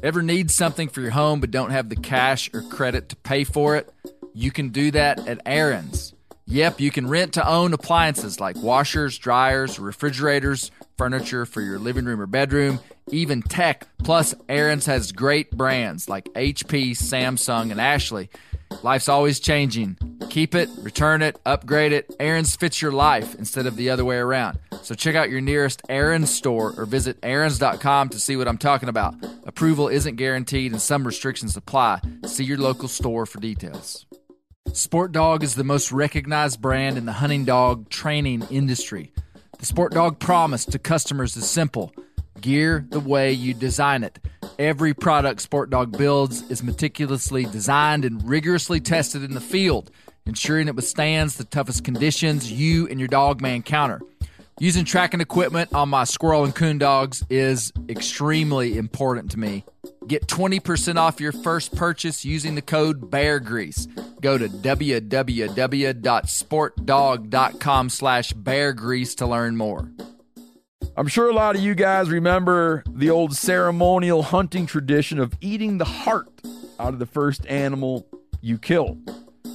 Ever need something for your home but don't have the cash or credit to pay for it? You can do that at Aaron's. Yep, you can rent to own appliances like washers, dryers, refrigerators, furniture for your living room or bedroom, even tech. Plus, Aaron's has great brands like HP, Samsung, and Ashley. Life's always changing. Keep it, return it, upgrade it. Aaron's fits your life instead of the other way around. So check out your nearest Aaron's store or visit Aaron's.com to see what I'm talking about. Approval isn't guaranteed and some restrictions apply. See your local store for details. Sport Dog is the most recognized brand in the hunting dog training industry. The Sport Dog promise to customers is simple gear the way you design it. Every product Sport Dog builds is meticulously designed and rigorously tested in the field, ensuring it withstands the toughest conditions you and your dog may encounter. Using tracking equipment on my squirrel and coon dogs is extremely important to me. Get 20% off your first purchase using the code Bear Grease. Go to www.sportdog.com slash bear grease to learn more. I'm sure a lot of you guys remember the old ceremonial hunting tradition of eating the heart out of the first animal you kill.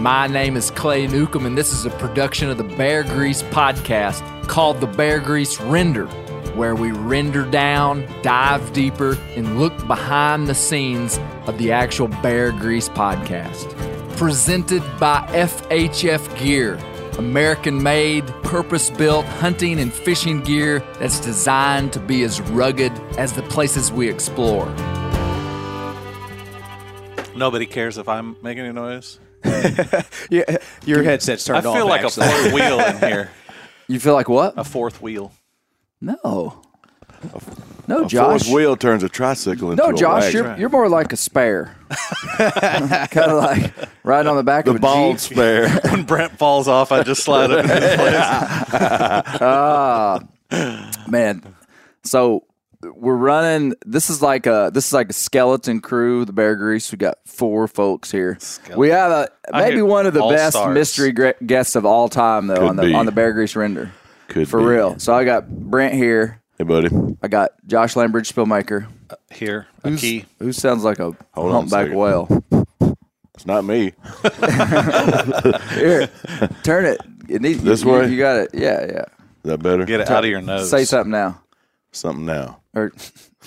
My name is Clay Newcomb, and this is a production of the Bear Grease podcast called The Bear Grease Render, where we render down, dive deeper, and look behind the scenes of the actual Bear Grease podcast. Presented by FHF Gear, American made, purpose built hunting and fishing gear that's designed to be as rugged as the places we explore. Nobody cares if I'm making a noise. Yeah, your headset's turned off. I feel off. like actually. a fourth wheel in here. You feel like what? A fourth wheel. No. No, A Josh. fourth wheel turns a tricycle into No, a Josh, wagon. you're, you're more like a spare. kind of like right on the back the of a bald Jeep. spare. When Brent falls off, I just slide up in his place. Ah, man. So we're running. This is like a this is like a skeleton crew. The Bear Grease. We got four folks here. We have a I maybe one of the best stars. mystery gra- guests of all time though Could on the be. on the Bear Grease render Could be for be. real. So I got Brent here. Hey, buddy. I got Josh Landbridge, Spielmaker. Uh, here, a Who's- key. Who sounds like a Hold on a humpback whale? It's not me. Here, turn it. it needs, This you, way? You got it. Yeah, yeah. Is that better? Get it out of your nose. Say something now, Something now. or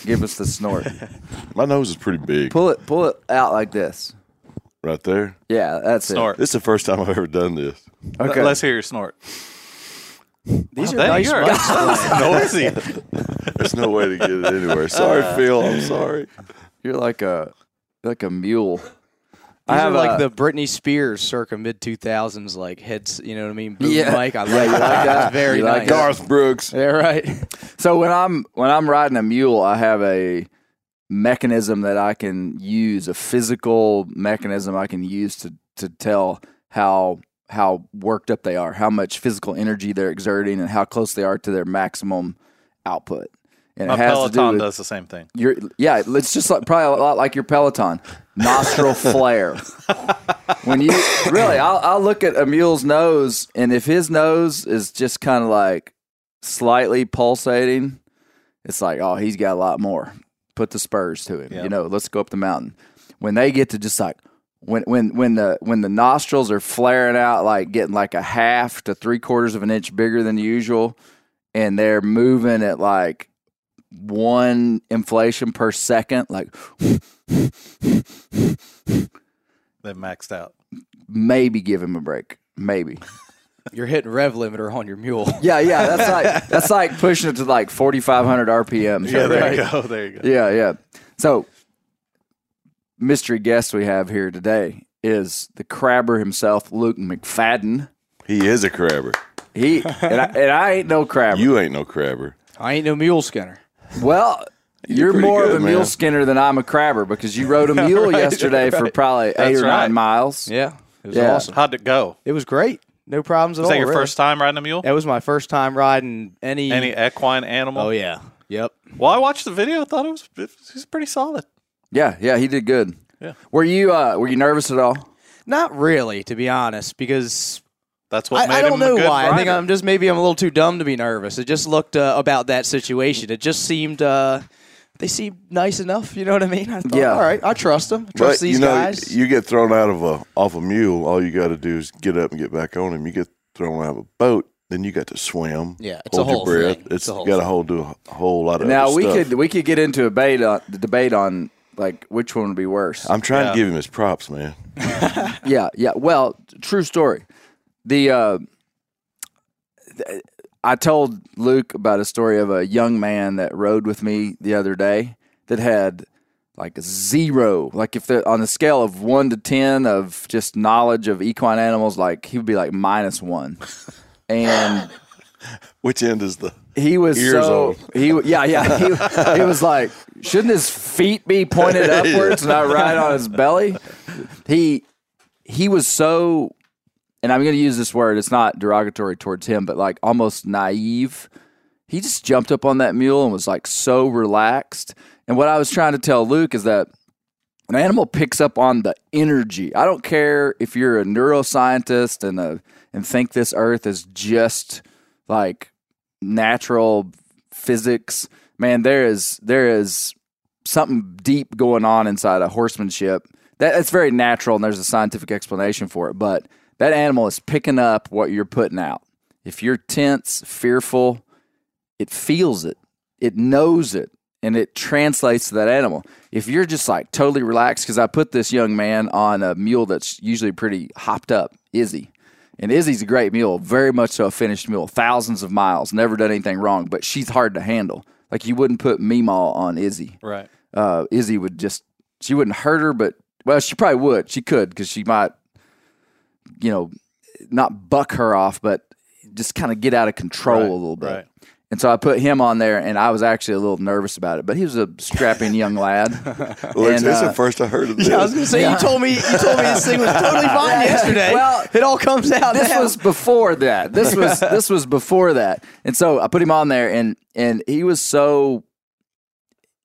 give us the snort. My nose is pretty big. pull it, pull it out like this. Right there. Yeah, that's Snort. This is the first time I've ever done this. it. Okay. Let's hear your snort. These are nice you're mics. noisy. There's no way to get it anywhere. Sorry, uh, Phil. I'm sorry. You're like a like a mule. These are like a- the Britney Spears circa mid two thousands like heads. You know what I mean? Boom Yeah. I like, Yeah, like that? Very You like nice. that? Garth Brooks. Yeah, right. So when I'm when I'm riding a mule, I have a mechanism that I can use, a physical mechanism I can use to to tell how how worked up they are, how much physical energy they're exerting, and how close they are to their maximum output. And My to do Peloton with does the same thing. your yeah. It's just like probably a lot like your Peloton nostril flare. When you really, I'll, I'll look at a mule's nose, and if his nose is just kind of like slightly pulsating, it's like, oh, he's got a lot more. Put the spurs to him. Yeah. You know, let's go up the mountain. When they get to just like when when when the when the nostrils are flaring out, like getting like a half to three quarters of an inch bigger than usual, and they're moving at like one inflation per second, like They maxed out. maybe give him a break. Maybe. You're hitting rev limiter on your mule. Yeah, yeah. That's like that's like pushing it to like forty five hundred RPMs. Yeah, there right? you go. There you go. Yeah, yeah. So, mystery guest we have here today is the crabber himself, Luke McFadden. He is a crabber. He and I, and I ain't no crabber. You ain't no crabber. I ain't no mule skinner. Well, you're pretty more of good, a mule man. skinner than I'm a crabber because you rode a mule yesterday for probably eight That's or right. nine miles. Yeah, it was Yeah. awesome. How'd it go? It was great. No problems at Was all. that your really. first time riding a mule? That was my first time riding any. Any equine animal? Oh yeah. Yep. Well, I watched the video. I thought it was it was pretty solid. Yeah, yeah, he did good. Yeah. Were you uh, were you nervous at all? Not really, to be honest, because That's what made I, I don't him a know good why. I think. I'm just maybe I'm a little too dumb to be nervous. It just looked uh, about that situation. It just seemed uh, they seemed nice enough. You know what I mean? I thought, Yeah. All right, I trust them. I trust But these you know, guys. you get thrown out of a off a mule. All you got to do is get up and get back on him. You get thrown out of a boat, then you got to swim. Yeah, it's a hold whole your breath. thing. It's, It's a whole got to hold do a whole lot of Now other we stuff. could we could get into a debate on the debate on like which one would be worse. I'm trying Yeah. to give him his props, man. yeah, yeah. Well, true story. The uh, I told Luke about a story of a young man that rode with me the other day that had like zero. Like if they're on the scale of one to ten of just knowledge of equine animals, like he would be like minus one. And Which end is the? he was Ears so on. he yeah yeah he, he was like shouldn't his feet be pointed upwards not right on his belly he he was so and i'm going to use this word it's not derogatory towards him but like almost naive he just jumped up on that mule and was like so relaxed and what i was trying to tell luke is that an animal picks up on the energy. I don't care if you're a neuroscientist and a, and think this earth is just like natural physics. Man, there is there is something deep going on inside of horsemanship. That it's very natural and there's a scientific explanation for it, but that animal is picking up what you're putting out. If you're tense, fearful, it feels it. It knows it and it translates to that animal. If you're just like totally relaxed, because I put this young man on a mule that's usually pretty hopped up, Izzy. And Izzy's a great mule, very much so a finished mule, thousands of miles, never done anything wrong, but she's hard to handle. Like you wouldn't put Meemaw on Izzy. right. Uh, Izzy would just, she wouldn't hurt her, but, well, she probably would. She could, because she might, you know, not buck her off, but just kind of get out of control Right, a little bit. right. And so I put him on there, and I was actually a little nervous about it. But he was a strapping young lad. Well, And, it's uh, the first I heard of this. Yeah, I was gonna say you told me you told me this thing was totally fine yesterday. Well, it all comes out. this now. was before that. This was this was before that. And so I put him on there, and and he was so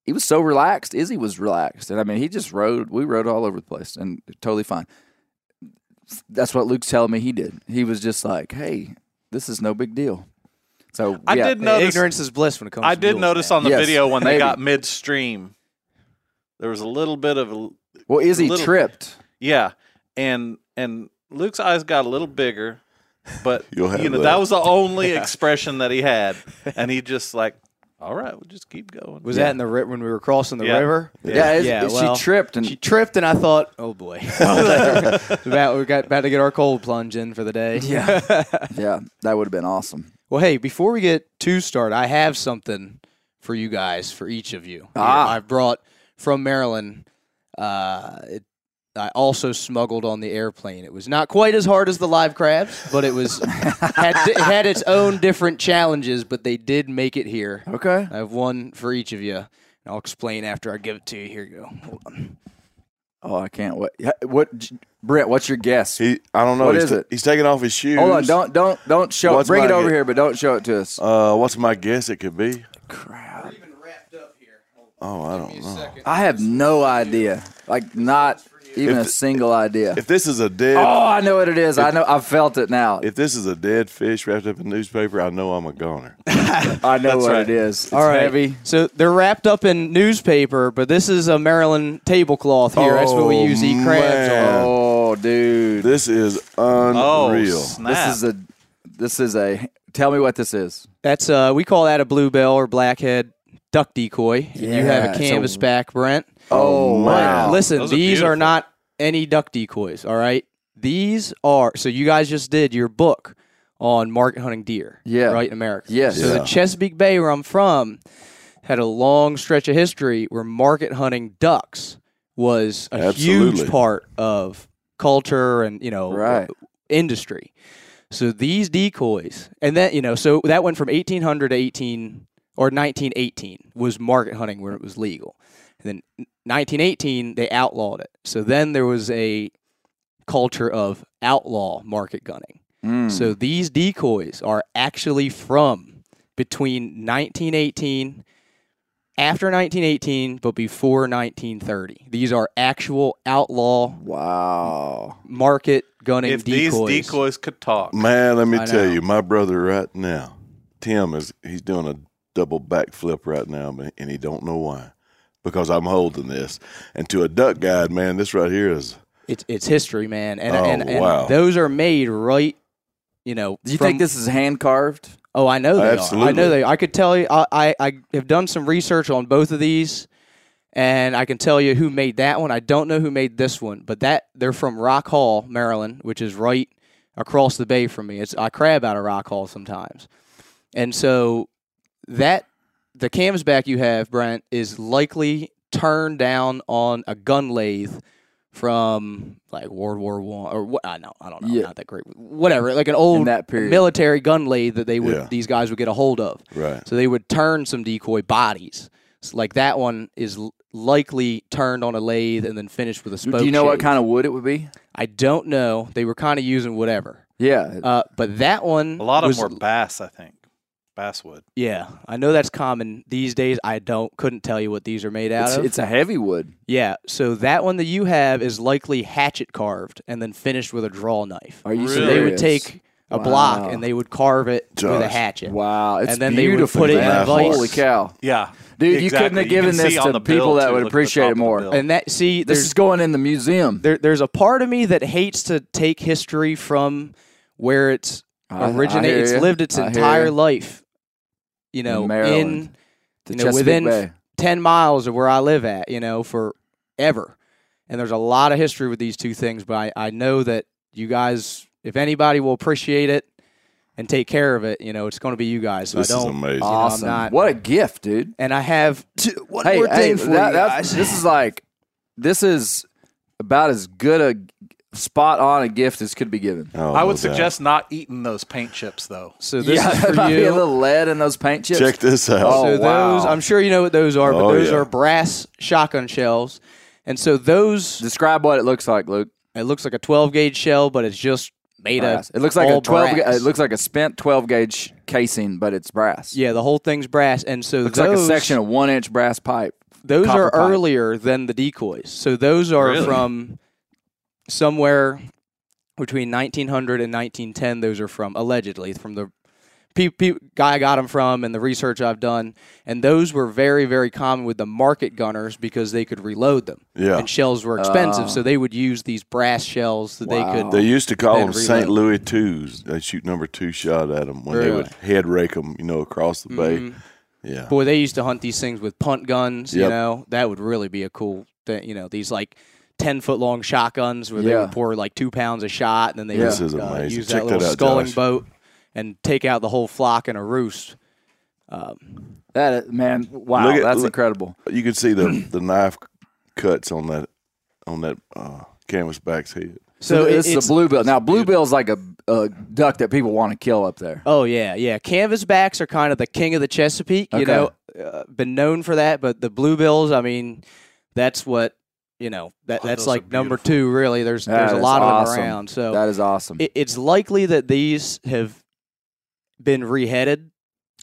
he was so relaxed. Izzy was relaxed, and I mean, he just rode. We rode all over the place, and totally fine. That's what Luke's telling me he did. He was just like, "Hey, this is no big deal." So I yeah, did notice. ignorance is bliss when it comes. I to did notice man. on the Yes, video when they maybe. got midstream, there was a little bit of a Well, Izzy little- tripped. yeah, and and Luke's eyes got a little bigger, but You'll have you know that. that was the only expression that he had, and he just like, all right, we'll just keep going. Was that in the ri- when we were crossing the Yeah. river? Yeah, Izzy- Yeah, she well, tripped, and She tripped, and I thought, oh boy, about we got about to get our cold plunge in for the day. yeah, yeah, that would have been awesome. Well, hey, before we get to start, I have something for you guys, for each of you. Ah. I've brought from Maryland. Uh, it, I also smuggled on the airplane. It was not quite as hard as the live crabs, but it was had had its own different challenges. But they did make it here. Okay. I have one for each of you. And I'll explain after I give it to you. Here you go. Hold on. Oh, I can't wait. Yeah, What, Brent? What's your guess? He, I don't know. What he's, is ta- it? he's taking off his shoes. Hold on, don't don't don't show. What's bring it over gu- here, but don't show it to us. Uh, what's my guess? It could be. Crap. Even wrapped up here. Oh, I don't know. I have no idea. Like not even If- a single idea. If this is a dead, oh, I know what it is. I know. I've felt it now. if this is a dead fish wrapped up in newspaper, I know I'm a goner. I know what right. it is. It's All right. heavy. So they're wrapped up in newspaper, but this is a Maryland tablecloth here. That's what we Oh, use eat crabs man. on. Oh, dude. This is oh, unreal. snap. This is a. This is a. Tell me what this is. That's uh, we call that a bluebill or blackhead duck decoy. And you have a it's a- canvas back, Brent. Oh, oh wow. Listen, Those are these are beautiful. not any duck decoys. All right, these are. So you guys just did your book on market hunting deer. Yeah. right in America. Yes. So the Yeah. Chesapeake Bay, where I'm from, had a long stretch of history where market hunting ducks was a Absolutely. huge part of culture and you know Right. industry. So these decoys, and then you know, so that went from 1800 to 18 or 1918 was market hunting where it was legal. And then 1918 they outlawed it. So then there was a culture of outlaw market gunning. Mm. So these decoys are actually from between 1918 after 1918 but before 1930. These are actual outlaw wow. market gunning If decoys. these decoys could talk, Man, let me I tell know. you, my brother right now, Tim is he's doing a double backflip right now, and he don't know why. Because I'm holding this. And to a duck guide, man, this right here is It's it's history, man, and Oh, and, and wow. those are made right. You know, Do you from- think this is hand carved? Oh, I know they are. I know they. I could tell you. I, I I have done some research on both of these, and I can tell you who made that one. I don't know who made this one, but that they're from Rock Hall, Maryland, which is right across the bay from me. It's I crab out of Rock Hall sometimes, and so that the cams canvasback you have, Brent, is likely turned down on a gun lathe from like World War One or what? I know, I don't know, Yeah. not that great. Whatever, like an old that period. military gun lathe that they would Yeah. these guys would get a hold of. right. So they would turn some decoy bodies. So like that one is l- likely turned on a lathe and then finished with a spoke. Do you know what shave. kind of wood it would be? I don't know. They were kind of using whatever. Yeah. Uh, but that one, a lot of was, them were bass. I think basswood. Yeah, I know that's common these days. I don't couldn't tell you what these are made out it's, of. it's a heavy wood. yeah, so that one that you have is likely hatchet carved and then finished with a draw knife. Are you Really? So they would take a block and they would carve it with a hatchet. Wow, it's And then they would beautiful. put it in a vise. Holy cow, Yeah, dude! You couldn't have given this to the people that too. would Look at the appreciate it more. And that see, This is going in the museum. there, there's a part of me that hates to take history from where it's I- I originated. It's lived its I entire life. You know, in, Maryland. The you know, within Bay. ten miles of where I live at. You know, forever. And there's a lot of history with these two things, but I, I know that you guys, if anybody will appreciate it and take care of it, you know, it's going to be you guys. So This I is don't. amazing. know, I'm Awesome! not- what a gift, dude. And I have two, one hey, more hey, thing for that- you guys. this is like, this is about as good a spot on a gift as could be given. Oh, I would doubt. suggest not eating those paint chips though. so this yeah, is there for might you. be a little lead in those paint chips. Check this out. Oh, so wow. those, I'm sure you know what those are, but Oh, those yeah. are brass shotgun shells. And so those, Describe what it looks like, Luke. it looks like a 12 gauge shell, but it's just made Brass. of. It looks like all a twelve. ga- It looks like a spent twelve gauge casing, but it's brass. Yeah, the whole thing's brass, and so looks those, like a section of one inch brass pipe. Those are pipe. earlier than the decoys. So those are Really? from somewhere between 1900 and 1910. Those are from allegedly from the pe- pe- guy I got them from and the research I've done. And those were very very common with the market gunners because they could reload them. Yeah. And shells were expensive, Ah. so they would use these brass shells that Wow. they could. They used to call them St. Louis twos. They shoot number two shot at them when they would head rake them, you know, across the bay. Mhm. Yeah. Boy, they used to hunt these things with punt guns. You know, that would really be a cool thing. You know, these like ten foot long shotguns where they Yeah. would pour like two pounds of shot, and then they This would is uh, amazing. use Check that little that out, sculling Josh. boat and take out the whole flock in a roost. Um, That is, man, wow, Look at- that's look- incredible. You could see the the knife cuts on that on that uh, canvasback's head. So, so it- this it's is a bluebill. Now, bluebill's like a, a duck that people want to kill up there. oh yeah, yeah. Canvasbacks are kind of the king of the Chesapeake. You Okay. know, uh, been known for that. But the bluebills, I mean, that's what you know. Oh, that Oh, that's like number two. Really, there's there's a is lot of them around. So That is awesome. it, it's likely that these have been reheaded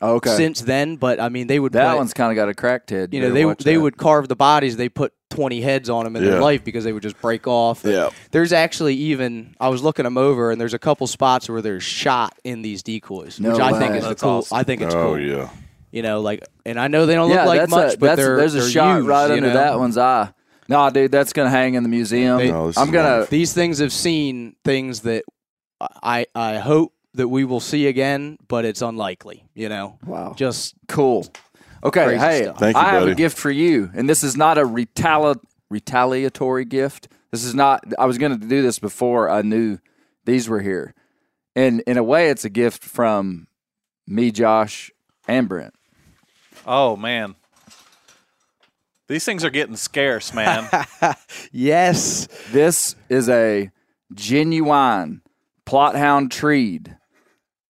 okay, since then. But I mean, they would that put- one's kind of got a cracked head. you know they watch they that. would carve the bodies. They put twenty heads on them in Yeah. their life because they would just break off. Yeah. There's actually even I was looking them over, and there's a couple spots where there's shot in these decoys, No which I think way. is the cool. awesome. I think it's oh cool. yeah. You know, like, and I know they don't yeah, look like much, a, but they're there's a they're shot used, right under know? that one's eye. No, dude, that's gonna hang in the museum. They- No, I'm gonna. wonderful. These things have seen things that I I hope that we will see again, but it's unlikely. You know, Wow, just cool. Okay, Crazy hey, stuff. Thank you, I have a gift for you, and this is not a retali- retaliatory gift. This is not. I was going to do this before I knew these were here, and in a way, it's a gift from me, Josh, and Brent. Oh man, these things are getting scarce, man. yes. This is a genuine Plott hound treed,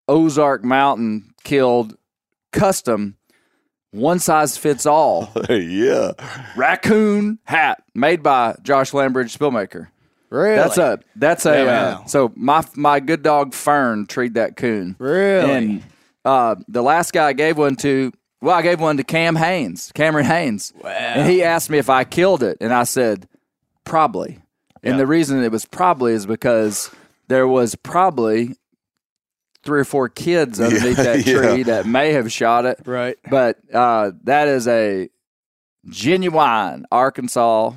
Ozark Mountain killed, custom, one size fits all yeah. raccoon hat made by Josh Landbridge, Spielmaker. Really? That's a that's a Yeah, uh, so my my good dog Fern treed that coon. Really? And uh, the last guy I gave one to, well, I gave one to Cam Hanes, Cameron Hanes, wow. and he asked me if I killed it, and I said probably. And the reason it was probably is because there was probably three or four kids underneath that yeah. tree that may have shot it. right. But uh, that is a genuine Arkansas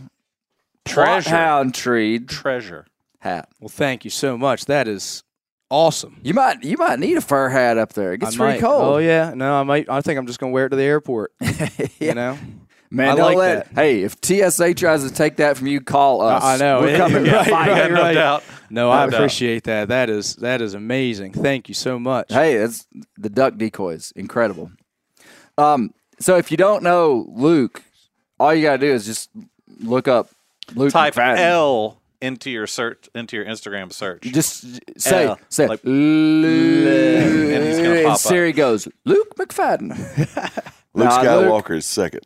Treasure. hound treed Treasure. hat. Well, thank you so much. That is awesome. You might you might need a fur hat up there. It gets I pretty might- cold. Oh yeah, no, I might. I think I'm just gonna wear it to the airport. You know, Man, I don't like let, that. Hey, if TSA tries to take that from you, call us. I know. We're coming to Right, fight. right, no doubt. no, I doubt. appreciate that. That is that is amazing. Thank you so much. Hey, it's the duck decoys. Incredible. Um, so if you don't know Luke, all you gotta do is just look up Luke Type McFadden. L into your search into your Instagram search. Just say L, say like- Luke, and he's gonna pop up. Siri goes Luke McFadden. Luke Nah, Skywalker is second.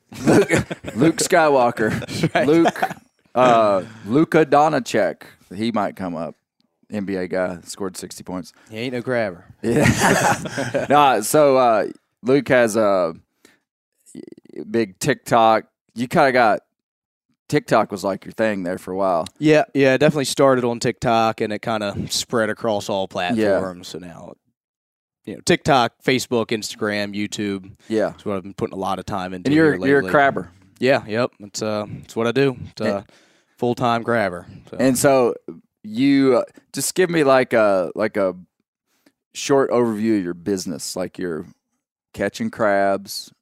Luke Skywalker, Luke, uh, Luka Dončić. He might come up. NBA guy scored sixty points. He ain't no grabber. Yeah. no, so uh, Luke has a big TikTok. You kind of got TikTok was like your thing there for a while. Yeah, yeah, it definitely started on TikTok and it kind of spread across all platforms. Yeah. So now, you know, TikTok, Facebook, Instagram, YouTube. Yeah. That's what I've been putting a lot of time into. And you're you're a crabber. Yeah, yep. That's uh, that's what I do. It's a full time crabber. So. And so you uh, just give me like a like a short overview of your business, like you're catching crabs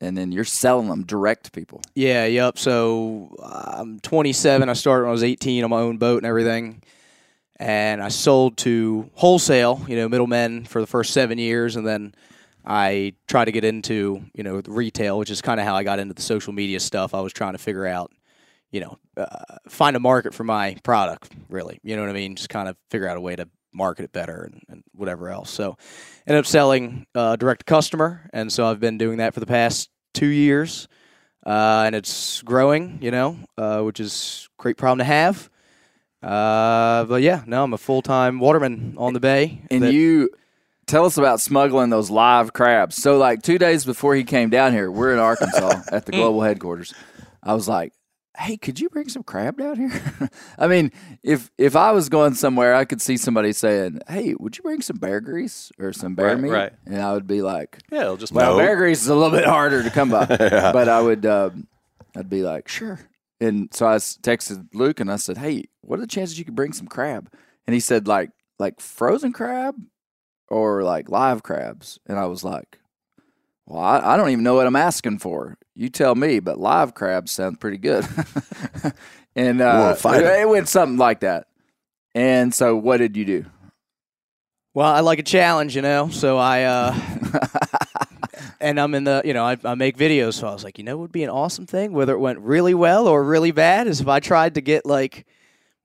and then you're selling them direct to people. Yeah, yep. So I'm 27. I started when I was 18 on my own boat and everything. And I sold to wholesale, you know, middlemen for the first seven years. And then I tried to get into, you know, retail, which is kind of how I got into the social media stuff. I was trying to figure out, you know, uh, find a market for my product, really. You know what I mean? Just kind of figure out a way to market it better and, and whatever else. So ended up selling uh, direct to customer. And so I've been doing that for the past two years uh, and it's growing, you know, uh, which is a great problem to have. Uh, but yeah, no, I'm a full time waterman on the bay. And that- you tell us about smuggling those live crabs. So like 2 days before he came down here, we're in Arkansas at the global headquarters. I was like, "Hey, could you bring some crab down here?" I mean, if if I was going somewhere, I could see somebody saying, "Hey, would you bring some bear grease or some bear Right, meat?" right. And I would be like, Yeah, it'll just Well, No. bear grease is a little bit harder to come by, but I would, um, I'd be like, sure. And so i texted Luke and I said, hey, what are the chances you could bring some crab? And he said, like, like frozen crab or like live crabs. And I was like, well, I, I don't even know what I'm asking for. You tell me, but live crabs sound pretty good. and uh, wanna fight it, 'em. it went something like that. And so, what did you do? well, I like a challenge, you know, so I, uh, and I'm in the, you know, I, I make videos. So I was like, you know, what would be an awesome thing, whether it went really well or really bad, is if I tried to get like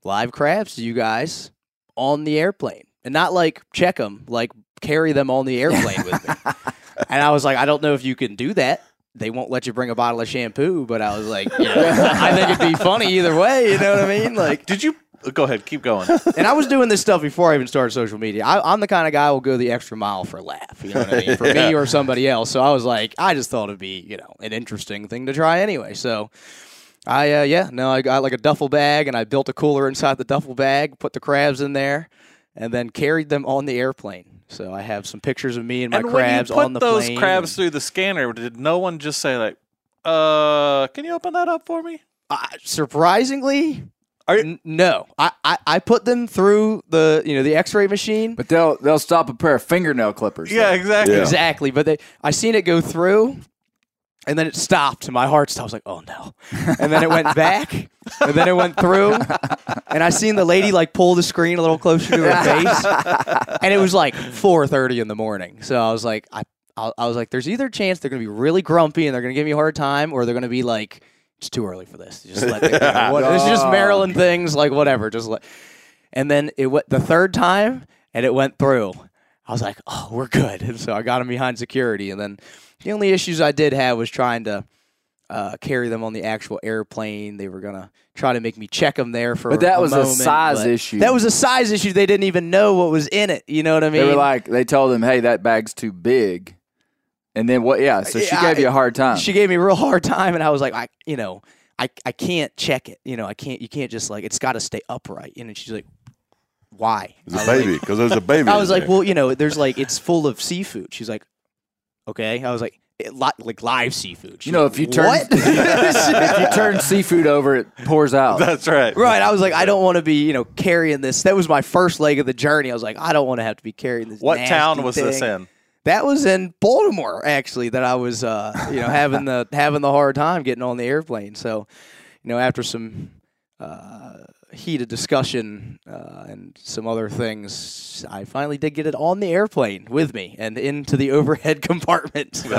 live crabs to you guys on the airplane and not like check them, like carry them on the airplane with me. And I was like, I don't know if you can do that. They won't let you bring a bottle of shampoo, but I was like, yeah, I think it'd be funny either way. You know what I mean? Like, Did you go ahead? Keep going. and I was doing this stuff before I even started social media. I, I'm the kind of guy who will go the extra mile for a laugh. You know what I mean? For me or somebody else. So I was like, I just thought it'd be, you know, an interesting thing to try anyway. So I, uh, yeah, no, I got like a duffel bag and I built a cooler inside the duffel bag, put the crabs in there, and then carried them on the airplane. So I have some pictures of me and my and crabs when you put on the those plane. crabs through the scanner, did no one just say like, "Uh, can you open that up for me"? Uh, surprisingly, Are you- n- no. I, I, I put them through the you know the X-ray machine. But they'll they'll stop a pair of fingernail clippers. Yeah, though. exactly. Yeah. Exactly. But they, I seen it go through, and then it stopped. And my heart stopped. I was like, "Oh no!" And then it went back, and then it went through, and I seen the lady like pull the screen a little closer to her face, and it was like 4:30 in the morning. So I was like, I, I, I was like, "There's either a chance they're gonna be really grumpy and they're gonna give me a hard time, or they're gonna be like." It's too early for this. Just let it go. What, this just Maryland things, like whatever. Just let. And then it went the third time, and it went through. I was like, oh, we're good. And so I got him behind security. And then the only issues I did have was trying to uh, carry them on the actual airplane. They were going to try to make me check them there for But that a was a size issue. That was a size issue. They didn't even know what was in it. You know what I mean? They were like, they told them, "Hey, that bag's too big," and then what? Yeah, so she Yeah, gave you a hard time. she gave me a real hard time, and I was like, I, you know, I, I can't check it. You know, I can't. You can't just like it's got to stay upright. You know, she's like, why? It's a baby because there's a baby. I was like, there. well, you know, there's like it's full of seafood. She's like, okay. I was like, it, li- like live seafood. She's You know, if you turn- what? if you turn seafood over, it pours out. That's right. right. I was like, I don't want to be, you know, carrying this. That was my first leg of the journey. I was like, I don't want to have to be carrying this. What nasty town was this in? That was in Baltimore, actually. That I was, uh, you know, having the having the hard time getting on the airplane. So, you know, after some uh, heated discussion uh, and some other things, I finally did get it on the airplane with me and into the overhead compartment. So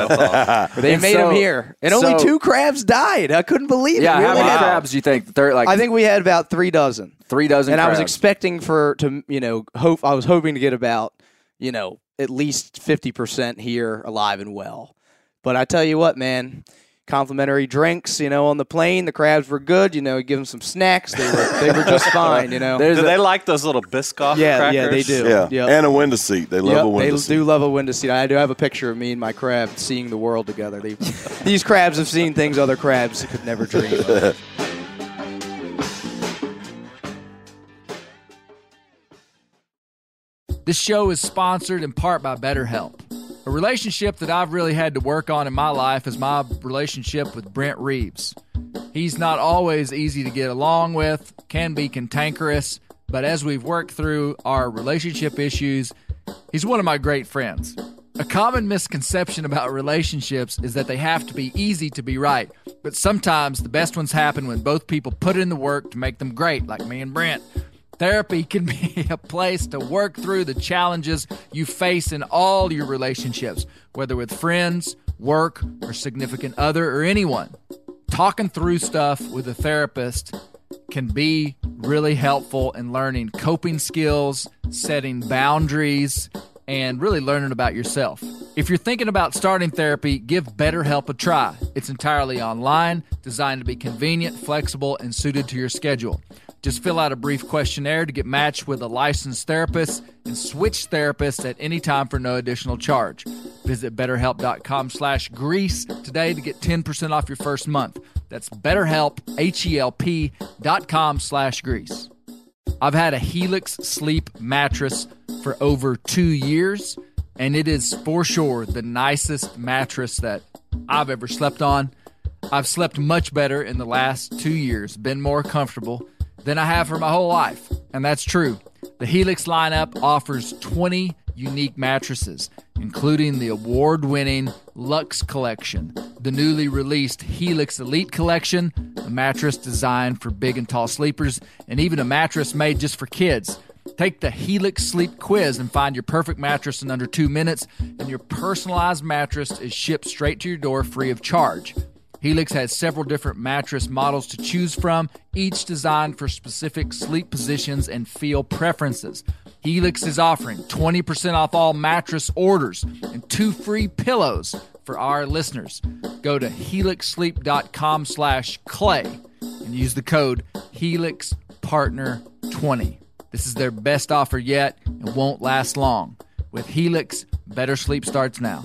they made so- him here, and only two crabs died. I couldn't believe yeah, it. We how many crabs do you think? Third, like I think we had about three dozen three dozen. and I was expecting for to you know hope I was hoping to get about you know at least fifty percent here alive and well. But I tell you what, man, complimentary drinks, you know, on the plane, the crabs were good. You know, You give them some snacks, they were they were just fine. You know, There's Do a- they like those little Biscoff yeah, crackers? yeah, they do. yeah, Yep. and a window seat. They love Yep, a window they seat. They do love a window seat. I do have a picture of me and my crab seeing the world together. They, these crabs have seen things other crabs could never dream of. This show is sponsored in part by BetterHelp. A relationship that I've really had to work on in my life is my relationship with Brent Reaves. He's not always easy to get along with, can be cantankerous, but as we've worked through our relationship issues, he's one of my great friends. A common misconception about relationships is that they have to be easy to be right, but sometimes the best ones happen when both people put in the work to make them great, like me and Brent. Therapy can be a place to work through the challenges you face in all your relationships, whether with friends, work, or significant other, or anyone. Talking through stuff with a therapist can be really helpful in learning coping skills, setting boundaries, and really learning about yourself. If you're thinking about starting therapy, give BetterHelp a try. It's entirely online, designed to be convenient, flexible, and suited to your schedule. Just fill out a brief questionnaire to get matched with a licensed therapist and switch therapists at any time for no additional charge. Visit betterhelp.com slash grease today to get 10% off your first month. That's betterhelp, H-E-L-P dot com slash grease. I've had a Helix Sleep mattress for over two years, and it is for sure the nicest mattress that I've ever slept on. I've slept much better in the last two years, been more comfortable than I have for my whole life, and that's true. The Helix lineup offers 20 unique mattresses, including the award winning Luxe Collection, the newly released Helix Elite Collection, a mattress designed for big and tall sleepers, and even a mattress made just for kids. Take the Helix Sleep Quiz and find your perfect mattress in under two minutes, and your personalized mattress is shipped straight to your door free of charge. Helix has several different mattress models to choose from, each designed for specific sleep positions and feel preferences. Helix is offering 20% off all mattress orders and two free pillows for our listeners. Go to helixsleep.com slash clay and use the code HelixPartner20. This is their best offer yet and won't last long. With Helix, better sleep starts now.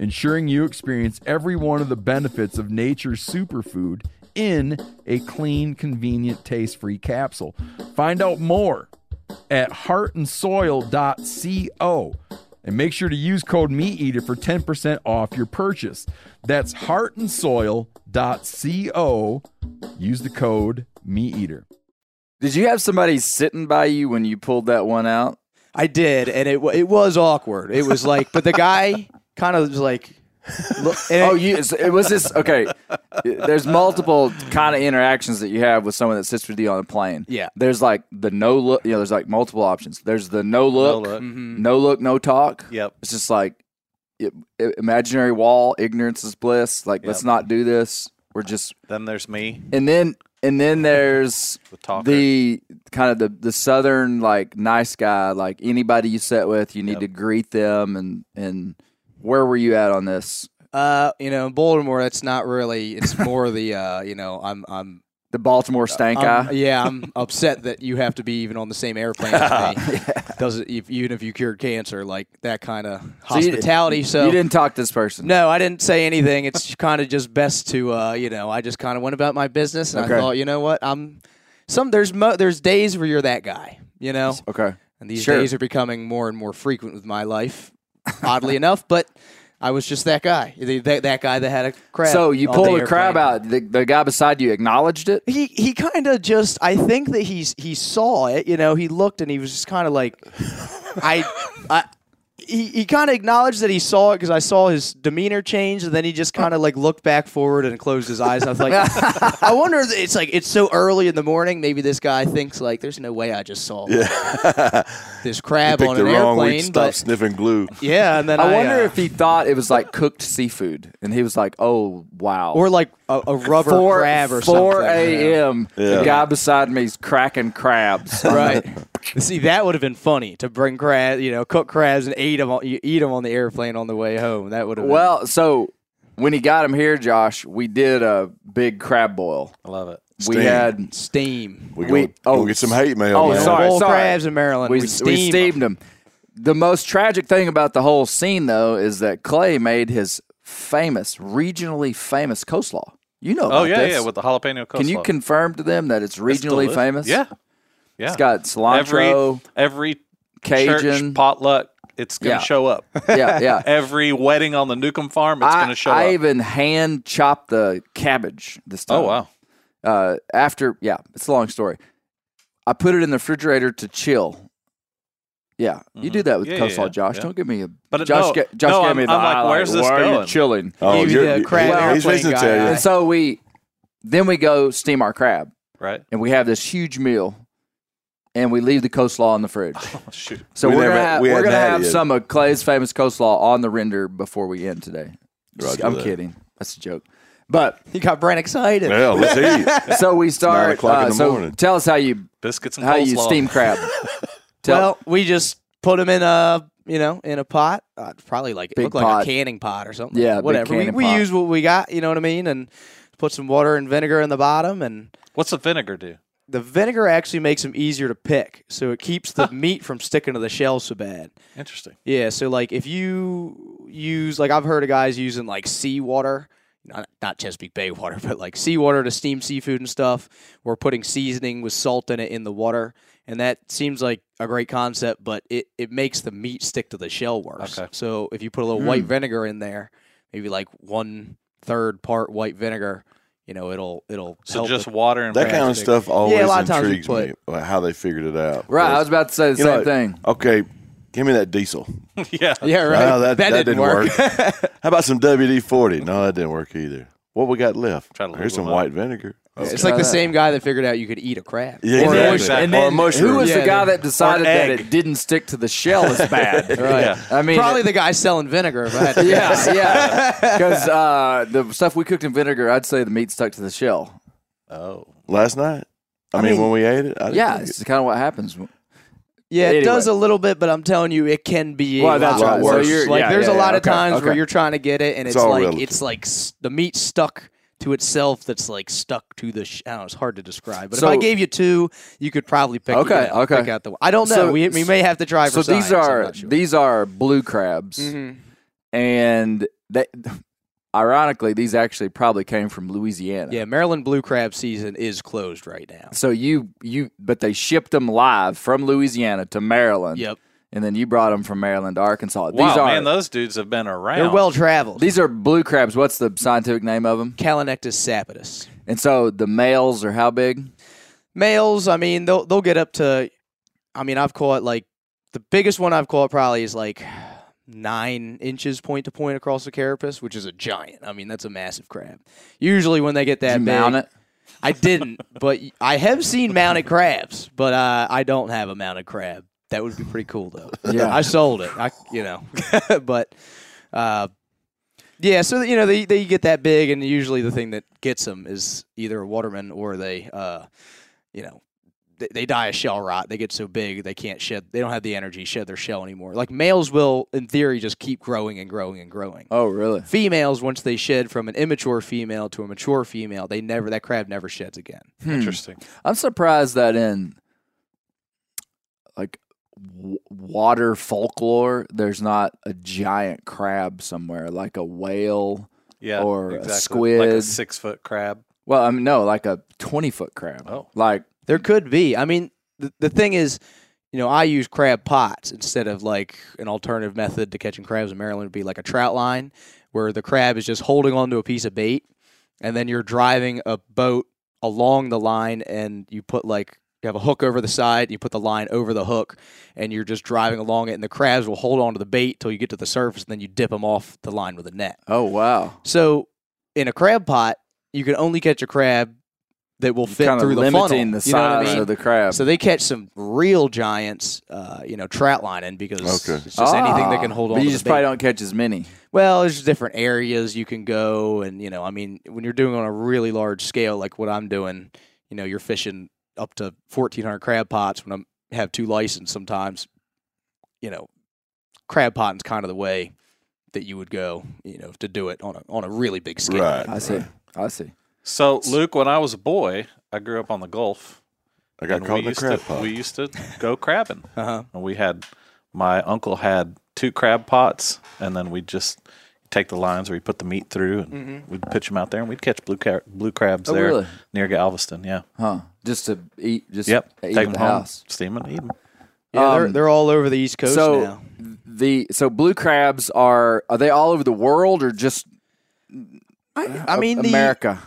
ensuring you experience every one of the benefits of nature's superfood in a clean, convenient, taste free capsule. Find out more at heartandsoil.co and make sure to use code MeatEater for 10% off your purchase. That's heartandsoil.co. Use the code MeatEater. Did you have somebody sitting by you when you pulled that one out? I did, and it it was awkward. It was like, but the guy kind of was like, look, and Oh, it- you. It was this. Okay. There's multiple kind of interactions that you have with someone that sits with you on a plane. Yeah. There's like the no look. You know, there's like multiple options. There's the no look, look. Mm-hmm. no look, no talk. Yep. It's just like i- i- imaginary wall. Ignorance is bliss. Like let's not do this. We're just Then there's me, and then and then there's the the kind of the the southern like nice guy. Like anybody you sit with, you need Yep. to greet them and and. Where were you at on this? uh, you know, in Baltimore, that's not really. It's more the, uh, you know, I'm, I'm, The Baltimore stank I'm- yeah, I'm upset that you have to be even on the same airplane as me. Does it, if, even if you cured cancer, like that kind of So you- hospitality. So, you didn't talk to this person. No, I didn't say anything. It's kind of just best to, uh, you know, I just kind of went about my business, and Okay. I thought, you know what, I'm some there's mo- there's days where you're that guy, you know, Okay. and these Sure. days are becoming more and more frequent with my life, oddly enough. But I was just that guy, the, that, that guy that had a crab. So you on pull the the crab out. The, the guy beside you acknowledged it. He he kind of just I think that he's he saw it, you know, he looked and he was just kind of like I I he, he kind of acknowledged that he saw it because I saw his demeanor change, and then he just kind of like looked back forward and closed his eyes. I was like, I wonder. If it's like it's so early in the morning. Maybe this guy thinks like, "There's no way I just saw this crab Picked on the wrong airplane." Stop But sniffing glue. yeah, and then I, I wonder uh, if he thought it was like cooked seafood, and he was like, "Oh wow!" or like a, a rubber four crab or four something. a.m. Yeah. The guy beside me's cracking crabs. right. See, that would have been funny to bring crab, you know, cook crabs and eat them. On, you eat them on the airplane on the way home. That would have. well, so when he got him here, Josh, we did a big crab boil. I love it. We had steam. We, We- gonna, oh, gonna get some hate mail. oh, man. sorry. Bowl crabs in Maryland. we, We, we steamed them. The most tragic thing about the whole scene, though, is that Clay made his famous, regionally famous coleslaw. You know oh, about Oh yeah, this. yeah, with the jalapeno coleslaw. Can you confirm to them that it's It's regionally delicious. famous? Yeah, yeah. It's got every cilantro, every Cajun. church potluck. It's gonna Yeah. show up. yeah, yeah. every wedding on the Newcomb farm, it's gonna show I up. I even hand chopped the cabbage this time. Oh wow. Uh, after, yeah, it's a long story. I put it in the refrigerator to chill. Yeah, you do that with Mm-hmm. Yeah, yeah, coleslaw, yeah, Josh. yeah. Don't give me a. But Josh, no, ga- Josh no, gave I'm- me the I'm like, eye, where's this why are you going?" chilling? Oh, Give you you're- the crab well, he's airplane listening guy. to you. And so we, then we go steam our crab, Right. and we have this huge meal, and we leave the coleslaw in the fridge. Oh shoot. So We we are never- gonna have, we we're gonna have yet. some of Clay's famous coleslaw on the render before we end today. Roger I'm that. kidding. That's a joke. But He got Brent excited. Well, let's eat. so we start. o'clock in uh, the so morning. tell us how you Biscuits and how you steam crab. Tell, Well, we just put them in a you know in a pot. Uh, probably like it Big looked like a canning pot or something. Yeah, big whatever. We, canning we use what we got. You know what I mean? And put some water and vinegar in the bottom and. What's the vinegar do? The vinegar actually makes them easier to pick, so it keeps the meat from sticking to the shell so bad. Interesting. Yeah, so like if you use like I've heard of guys using like seawater, not not Chesapeake Bay water, but like seawater to steam seafood and stuff, or putting seasoning with salt in it in the water, and that seems like a great concept, but it it makes the meat stick to the shell worse. Okay. So if you put a little white hmm. vinegar in there, maybe like one third part white vinegar, you know, it'll it'll So help just with- water and That kind of bread stick. stuff always lot of times we intrigues put- me. Like how they figured it out. right, I was about to say the same know, thing. Okay, give me that diesel. yeah. yeah, right. Well, that, that, didn't, work. work. How about some WD forty? No, that didn't work either. What we got left? Try to Here's some up. white vinegar. It's like the same guy that figured out you could eat a crab. Yeah, Or exactly. mush- and Or then mushroom. who was Yeah, the guy that decided that it didn't stick to the shell as bad? Right. Yeah. I mean, Probably the guy selling vinegar. If I had to guess. yeah, yeah. Because uh, the stuff we cooked in vinegar, I'd say the meat stuck to the shell. Oh. last night? I, mean, mean, when we ate it, I didn't Yeah, it's kind of what happens. Yeah, it does a little bit, but I'm telling you, it can be Well, a that's lot right. So worse. you're- like, yeah, there's yeah, a lot yeah. of times Okay, where you're trying to get it, and it's, It's like relative. it's like s- the meat stuck to itself. That's like stuck to the. Sh- I don't know. It's hard to describe. But So- if I gave you two, you could probably pick. Okay, you know, okay. Pick out the. I don't know. So- we, we may have to try for so these science, I'm are sure. these are blue crabs, Mhm. and they ironically, these actually probably came from Louisiana. Yeah, Maryland blue crab season is closed right now. So you you but they shipped them live from Louisiana to Maryland. Yep. And then you brought them from Maryland to Arkansas. Wow, these are man, those dudes have been around. They're well traveled. these are blue crabs. What's the scientific name of them? Callinectes sapidus. And so the males are how big? Males, I mean, they'll they'll get up to. I mean, I've caught like the biggest one I've caught probably is like nine inches point to point across the carapace, which is a giant. I mean, that's a massive crab. Usually, when they get that Did you big, mount it? I didn't, but I have seen mounted crabs, but uh, I don't have a mounted crab. That would be pretty cool, though. Yeah. I sold it. I, you know, but uh, yeah. So you know, they they get that big, and usually the thing that gets them is either a waterman or they, uh, you know. They, they die of shell rot. They get so big they can't shed. They don't have the energy to shed their shell anymore. Like males will, in theory, just keep growing and growing and growing. Oh, really? Females, once they shed from an immature female to a mature female, they never that crab never sheds again. Interesting. I'm surprised that in like w- water folklore, there's not a giant crab somewhere, like a whale. Yeah. Or a exactly. Like a squid. six foot crab. Well, I mean, no, like a 20 foot crab. Oh. like There could be. I mean, the, the thing is, you know, I use crab pots instead of like an alternative method to catching crabs in Maryland would be like a trout line, where the crab is just holding onto a piece of bait, and then you're driving a boat along the line, and you put like you have a hook over the side, you put the line over the hook, and you're just driving along it, and the crabs will hold onto the bait till you get to the surface, and then you dip them off the line with a net. oh wow, So in a crab pot, you can only catch a crab that will fit through the limiting funnel. the you know I size mean? of the crab. So they catch some real giants, uh, you know, trout lining because Okay. it's just anything that can Ah, hold on. But you just probably bait. don't catch as many. Well, there's different areas you can go, and you know, I mean, when you're doing on a really large scale, like what I'm doing, you know, you're fishing up to 1,400 crab pots. When I have two licenses sometimes, you know, crab potting's kind of the way that you would go, you know, to do it on a on a really big scale. Right. I see. I see. So, Luke, when I was a boy, I grew up on the Gulf. I got caught we in a used crab to, pot. We used to go crabbing. Uh-huh. And we had, my uncle had two crab pots, and then we'd just take the lines where you put the meat through, and we'd pitch them out there, and we'd catch blue car- blue crabs Oh, there really? near Galveston. Yeah. Huh? Just to eat. Just Yep. Eat Take them the home, house. steam and eat them. Yeah, they're, Um, they're all over the East Coast so now. the so blue crabs are are they all over the world or just I mean, the, America?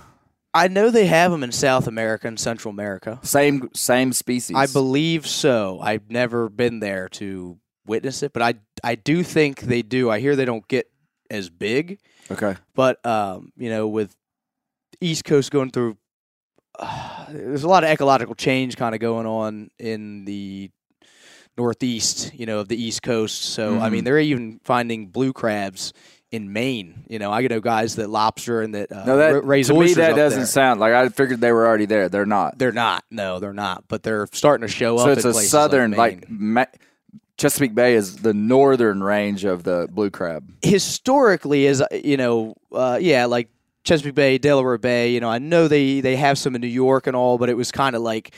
I know they have them in South America and Central America. Same same species. I believe so. I've never been there to witness it, but I I do think they do. I hear they don't get as big, Okay. but um, you know, with East Coast going through, uh, there's a lot of ecological change kind of going on in the northeast, you know, of the East Coast. So I Mhm. mean, they're even finding blue crabs in Maine. You know, I can know guys that lobster and that uh, No, that ra- raise to me that doesn't there. sound like I figured they were already there. They're not. They're not. No, they're not. But they're starting to show so up. it's in a southern like, like, Ma- Chesapeake Bay is the northern range of the blue crab. historically, is you know, uh, yeah, like Chesapeake Bay, Delaware Bay. You know, I know they they have some in New York and all, but it was kind of like,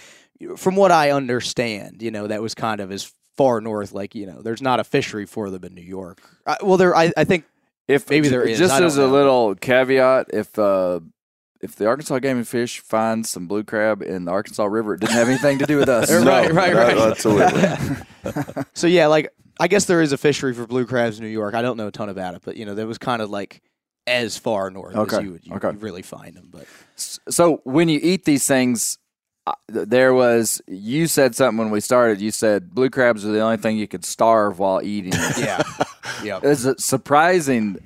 from what I understand, you know, that was kind of as far north. Like, you know, there's not a fishery for them in New York. I, well, there, I, I think If Maybe there is. Just as a little caveat, if uh, if the Arkansas Game and Fish finds some blue crab in the Arkansas River, it didn't have anything to do with us. Right, right, No, right. Absolutely. so. Yeah, like I guess there is a fishery for blue crabs in New York. I don't know a ton about it, but you know, that was kind of like as far north Okay, as you would you, okay. you really find them. But So when you eat these things, uh, there was you said something when we started. You said blue crabs are the only thing you could starve while eating. yeah, yeah. It's a surprising,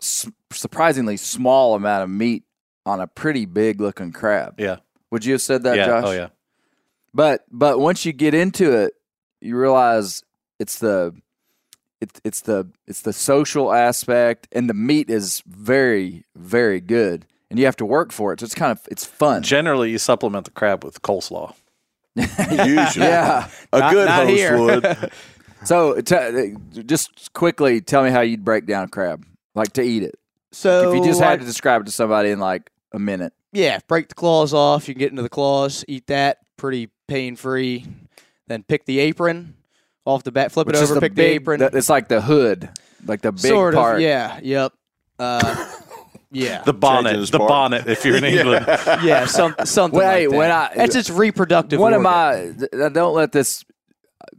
s- surprisingly small amount of meat on a pretty big looking crab. Yeah. Would you have said that, yeah. Josh? Oh, yeah. But but once you get into it, you realize it's the it's it's the it's the social aspect, and the meat is very very good, and you have to work for it. So it's kind of it's fun. Generally, you supplement the crab with coleslaw. Usually. yeah. A Not- good not host here. would. So t- just quickly tell me how you'd break down crab, like to eat it. So if you just I- had to describe it to somebody in like a minute. Yeah, break the claws off. You can get into the claws, eat that, pretty pain free. Then pick the apron off the bat, flip Which it is over, the pick big, the apron. the- it's like the hood, like the big sort part. of, yeah, yep. Uh, Yeah, The bonnet, the part. bonnet. If you're in England, yeah, some, something Well, like hey, that. when I- That's its reproductive. one of organ. my don't let this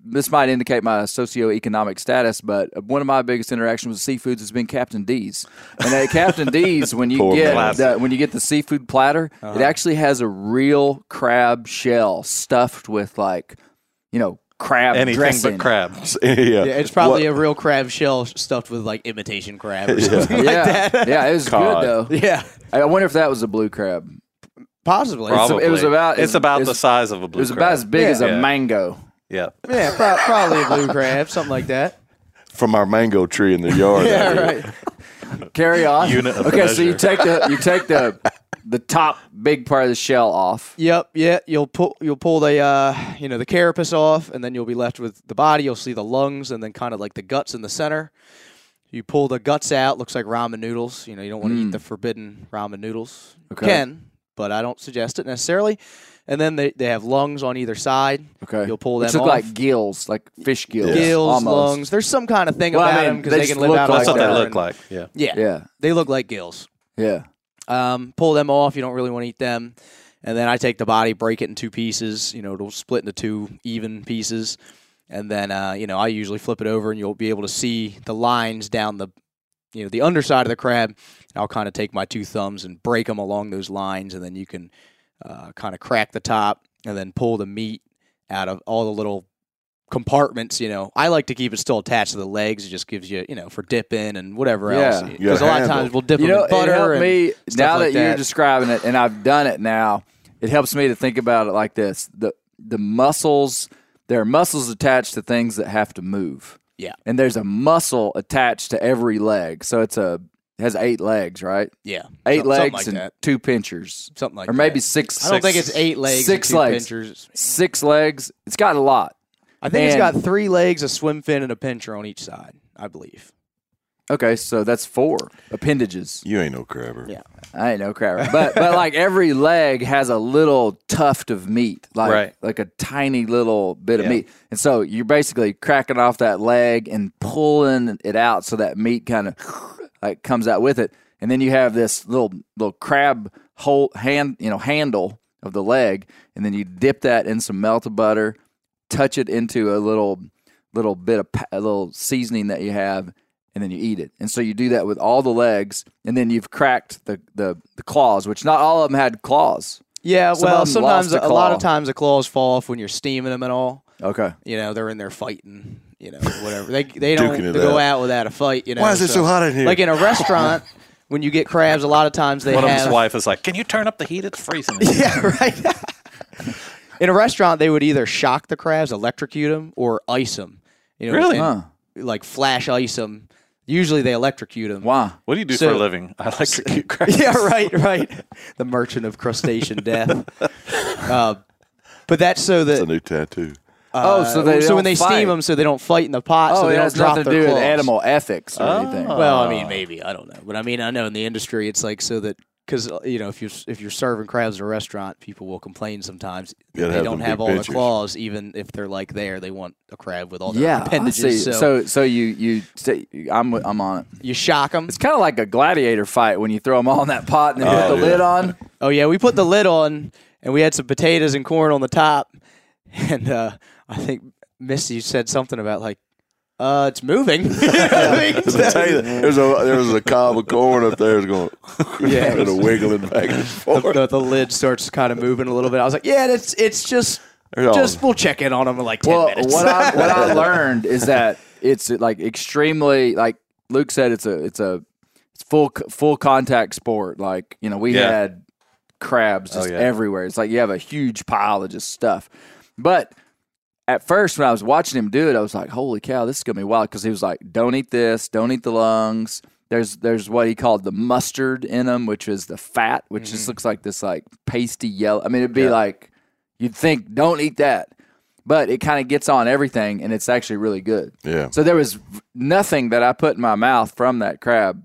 this might indicate my socioeconomic status, but one of my biggest interactions with seafoods has been Captain D's. And at Captain D's, when you get the, when you get the seafood platter, it actually has a real crab shell stuffed with like you know crab anything dressing. but crabs. yeah. Yeah, it's probably a real crab shell stuffed with like imitation crab or something Yeah, like that. yeah, it was Cod. good though. Yeah, I wonder if that was a blue crab. possibly. Probably. it was about- It's it- about it's- the size of a blue. Crab. It was crab. about as big as a Yeah. mango. Yeah. Yeah, pro- probably a blue crab, something like that. From our mango tree in the yard. Yeah, right. Carry on. Unit of okay, so you take the you take the the top big part of the shell off. Yep, yeah. You'll pull you'll pull the uh, you know the carapace off, and then you'll be left with the body. You'll see the lungs, and then kind of like the guts in the center. You pull the guts out. Looks like ramen noodles. You know you don't want to eat the forbidden ramen noodles. You Okay. can, but I don't suggest it necessarily. And then they, they have lungs on either side. Okay, You'll pull Which them look off. like gills, like fish gills. Gills, almost. lungs. There's some kind of thing Well, I about mean, them because they they, can live look out like That's what they look and- like. Yeah. Yeah, Yeah, they look like gills. yeah. Um, pull them off. You don't really want to eat them. And then I take the body, break it in two pieces. You know, it'll split into two even pieces. And then, uh, you know, I usually flip it over, and you'll be able to see the lines down the, you know, the underside of the crab. And I'll kind of take my two thumbs and break them along those lines, and then you can uh, kind of crack the top, and then pull the meat out of all the little compartments. You know, I like to keep it still attached to the legs. It just gives you, you know, for dipping and whatever Yeah. else. Because a got lot of times we'll dip You them know, in butter it and me stuff now like that you're describing it, and I've done it now. It helps me to think about it like this: the the muscles. There are muscles attached to things that have to move. Yeah. and there's a muscle attached to every leg. So it's a it has eight legs, right? Yeah, Eight Some- legs something like and that. two pinchers, Something like that. or maybe that. six. I don't think it's eight legs, six and two legs. pinchers. Six legs. It's got a lot. I think it's And- got three legs, a swim fin, and a pincher on each side. I believe. Okay, so that's four appendages. You ain't no crabber. Yeah. I ain't no crabber, but but like every leg has a little tuft of meat, like Right. like a tiny little bit of meat, and so you're basically cracking off that leg and pulling it out so that meat kind of like comes out with it, and then you have this little little crab hole hand you know handle of the leg, and then you dip that in some melted butter, touch it into a little little bit of a little seasoning that you have, and then you eat it. And so you do that with all the legs, and then you've cracked the the, the claws, which not all of them had claws. Yeah. Some well, sometimes a a, lot of times the claws fall off when you're steaming them and all. Okay. You know, they're in there fighting. You know, whatever. They they don't Duking it go out. out without a fight. You know. Why is it so hot in here? Like in a restaurant, when you get crabs, a lot of times they One of have. them's wife is like, "Can you turn up the heat? It's freezing." Yeah, right. in a restaurant, they would either shock the crabs, electrocute them, or ice them. You know, Really? and, Huh. Like flash ice them. Usually they electrocute them. Wow. What do you do So- for a living? I like to cute crabs. yeah, right, right. The merchant of crustacean death. uh, but that's so that. It's a new tattoo. oh, so they so when they fight. steam them, so they don't fight in the pot, Oh, so they it don't has drop nothing to their do with claws. animal ethics or Oh. anything. Well, I mean, maybe I don't know, but I mean, I know in the industry, it's like so that because you know if you're if you're serving crabs at a restaurant, people will complain sometimes they have don't have big all the claws, even if they're like there, they want a crab with all the yeah, I appendages. see. So, So so you you say, I'm I'm on it. you shock them. It's kind of like a gladiator fight when you throw them all in that pot and then Oh, put the yeah. lid on. Oh yeah, we put the lid on, and we had some potatoes and corn on the top, and uh, I think Misty said something about like, uh, it's moving. I mean, I tell you, there's a there was a cob of corn up there. It's going, Yeah. kind of wiggling back and the, forth. the, the lid starts kind of moving a little bit. I was like, yeah, it's it's just They're all- just we'll check in on them in like ten Well, minutes. what I what I learned is that it's like extremely like Luke said it's a it's a it's full full contact sport. Like you know we Yeah. had crabs just Oh, yeah. everywhere. It's like you have a huge pile of just stuff. But at first, when I was watching him do it, I was like, "Holy cow, this is gonna be wild!" Because he was like, "Don't eat this. Don't eat the lungs." There's there's what he called the mustard in them, which is the fat, which just mm-hmm. looks like this like pasty yellow. I mean, it'd be Yeah. like you'd think, "Don't eat that," but it kind of gets on everything, and it's actually really good. yeah. So there was nothing that I put in my mouth from that crab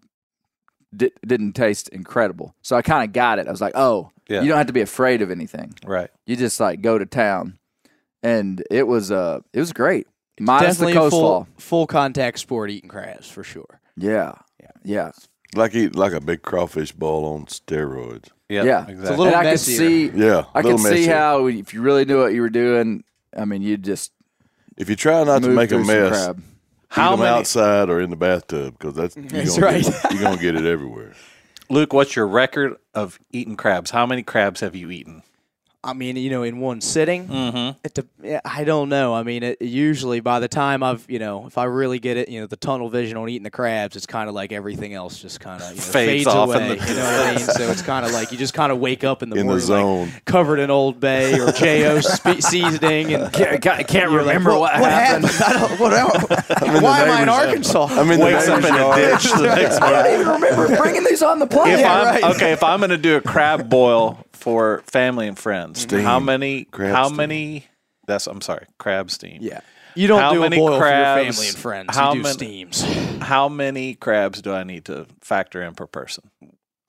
di- didn't taste incredible. So I kind of got it. I was like, "Oh, Yeah. you don't have to be afraid of anything." Right. you just like go to town and it was uh it was great minus Definitely the a coastlaw full full contact sport eating crabs for sure. yeah yeah Like eat like a big crawfish ball on steroids. Yeah, Yeah. exactly. It's a little and I could messier. see, Yeah, I little could see messier. how if you really knew what you were doing, I mean, you'd just If you try not to move make a through some mess, crab. How eat them many- outside or in the bathtub because that's you're That's gonna right. Get, you're gonna get it everywhere. Luke, what's your record of eating crabs? How many crabs have you eaten? I mean, you know, in one sitting, Mm-hmm. it de- I don't know. I mean, it, usually by the time I've, you know, if I really get it, you know, the tunnel vision on eating the crabs, it's kind of like everything else just kind of you know, Fades fades, off away. the- you know what I mean? So it's kind of like you just kind of wake up in the In the morning zone. like, covered in Old Bay or Jo spe- seasoning, and Can't, can't, can't you're like, remember what, happened. I don't, what else? Why am I in Arkansas? I'm in the Wakes up in a ditch the next I don't even remember bringing these on the plane. If I'm, right. Okay, if I'm going to do a crab boil for family and friends, Steam. how many? Crab how steam. many? That's I'm sorry, crab steam. yeah, you don't How do many a boil crabs- for your family and friends. how you do many- steams. How many crabs do I need to factor in per person?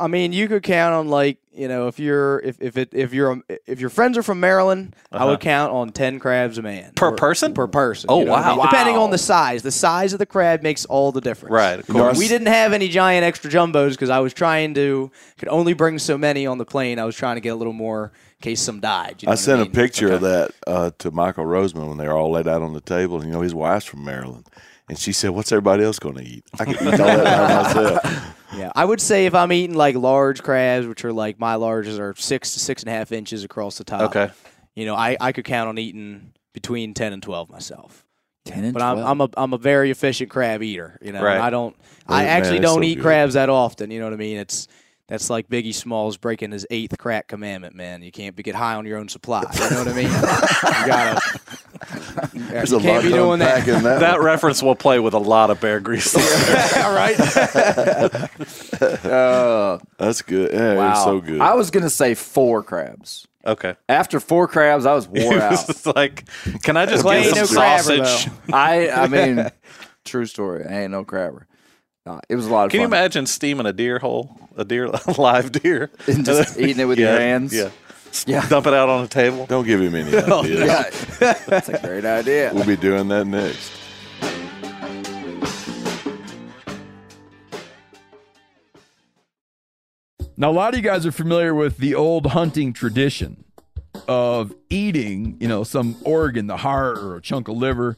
I mean, you could count on like you know if you're if if it if you're if your friends are from Maryland, I would count on ten crabs a man Per Or- person? Per person. Oh, you know what I wow. Depending on the size, the size of the crab makes all the difference. Right, of course. We didn't have any giant extra jumbos because I was trying to could only bring so many on the plane. I was trying to get a little more in case some died. You know I what sent mean? a picture of that uh, to Michael Roseman when they were all laid out on the table. And, you know, his wife's from Maryland. And she said, What's everybody else going to eat? I can eat all that by myself. Yeah, I would say if I'm eating like large crabs, which are like my larges are six to six and a half inches across the top. Okay. You know, I, I could count on eating between ten and twelve myself. 10 and But I'm, I'm a I'm a very efficient crab eater. You know, Right. I don't Oh, I actually it's don't so eat good. crabs that often. You know what I mean? It's that's like Biggie Smalls breaking his eighth crack commandment, man. You can't be, get high on your own supply. You know what I mean? you gotta. There's you a can't lot be to doing that. that. That reference will play with a lot of bear grease. All right. Uh, That's good. Yeah, wow. it's so good. I was going to say four crabs. okay. After four crabs, I was wore out. It's like, can I just Clay get some no crabber, sausage? I I mean, true story. I ain't no crabber. No, it was a lot of fun. Can you imagine steaming a deer whole, a deer, a live deer, And just eating it with your hands? Yeah, Yeah. dump it out on a table. Don't give him any Oh, ideas. Yeah. That's a great idea. We'll be doing that next. Now, a lot of you guys are familiar with the old hunting tradition of eating, you know, some organ, the heart or a chunk of liver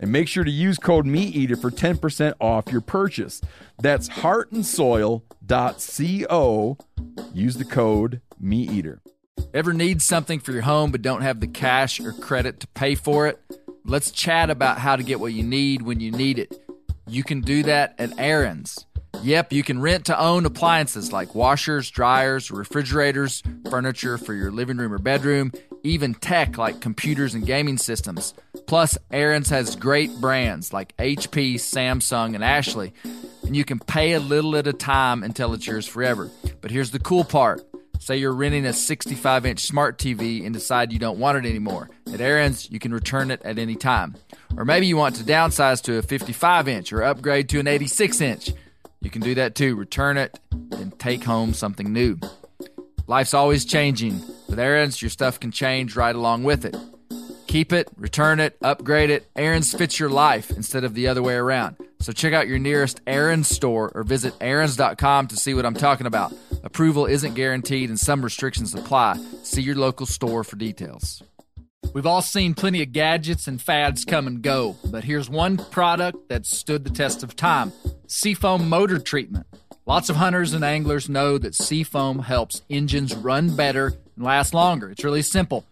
and make sure to use code MeatEater for 10% off your purchase. That's heartandsoil.co. Use the code MeatEater. Ever need something for your home but don't have the cash or credit to pay for it? Let's chat about how to get what you need when you need it. You can do that at Aaron's. Yep, you can rent to own appliances like washers, dryers, refrigerators, furniture for your living room or bedroom, even tech like computers and gaming systems. Plus, Aaron's has great brands like HP, Samsung, and Ashley, and you can pay a little at a time until it's yours forever. But here's the cool part. Say you're renting a 65 inch smart TV and decide you don't want it anymore. At Aaron's, you can return it at any time. Or maybe you want to downsize to a 55 inch or upgrade to an 86 inch. You can do that too. Return it and take home something new. Life's always changing. With Aaron's, your stuff can change right along with it. Keep it, return it, upgrade it. Aaron's fits your life instead of the other way around. So check out your nearest Aaron's store or visit Aaron's.com to see what I'm talking about. Approval isn't guaranteed and some restrictions apply. See your local store for details. We've all seen plenty of gadgets and fads come and go, but here's one product that stood the test of time Seafoam Motor Treatment. Lots of hunters and anglers know that Seafoam helps engines run better and last longer. It's really simple.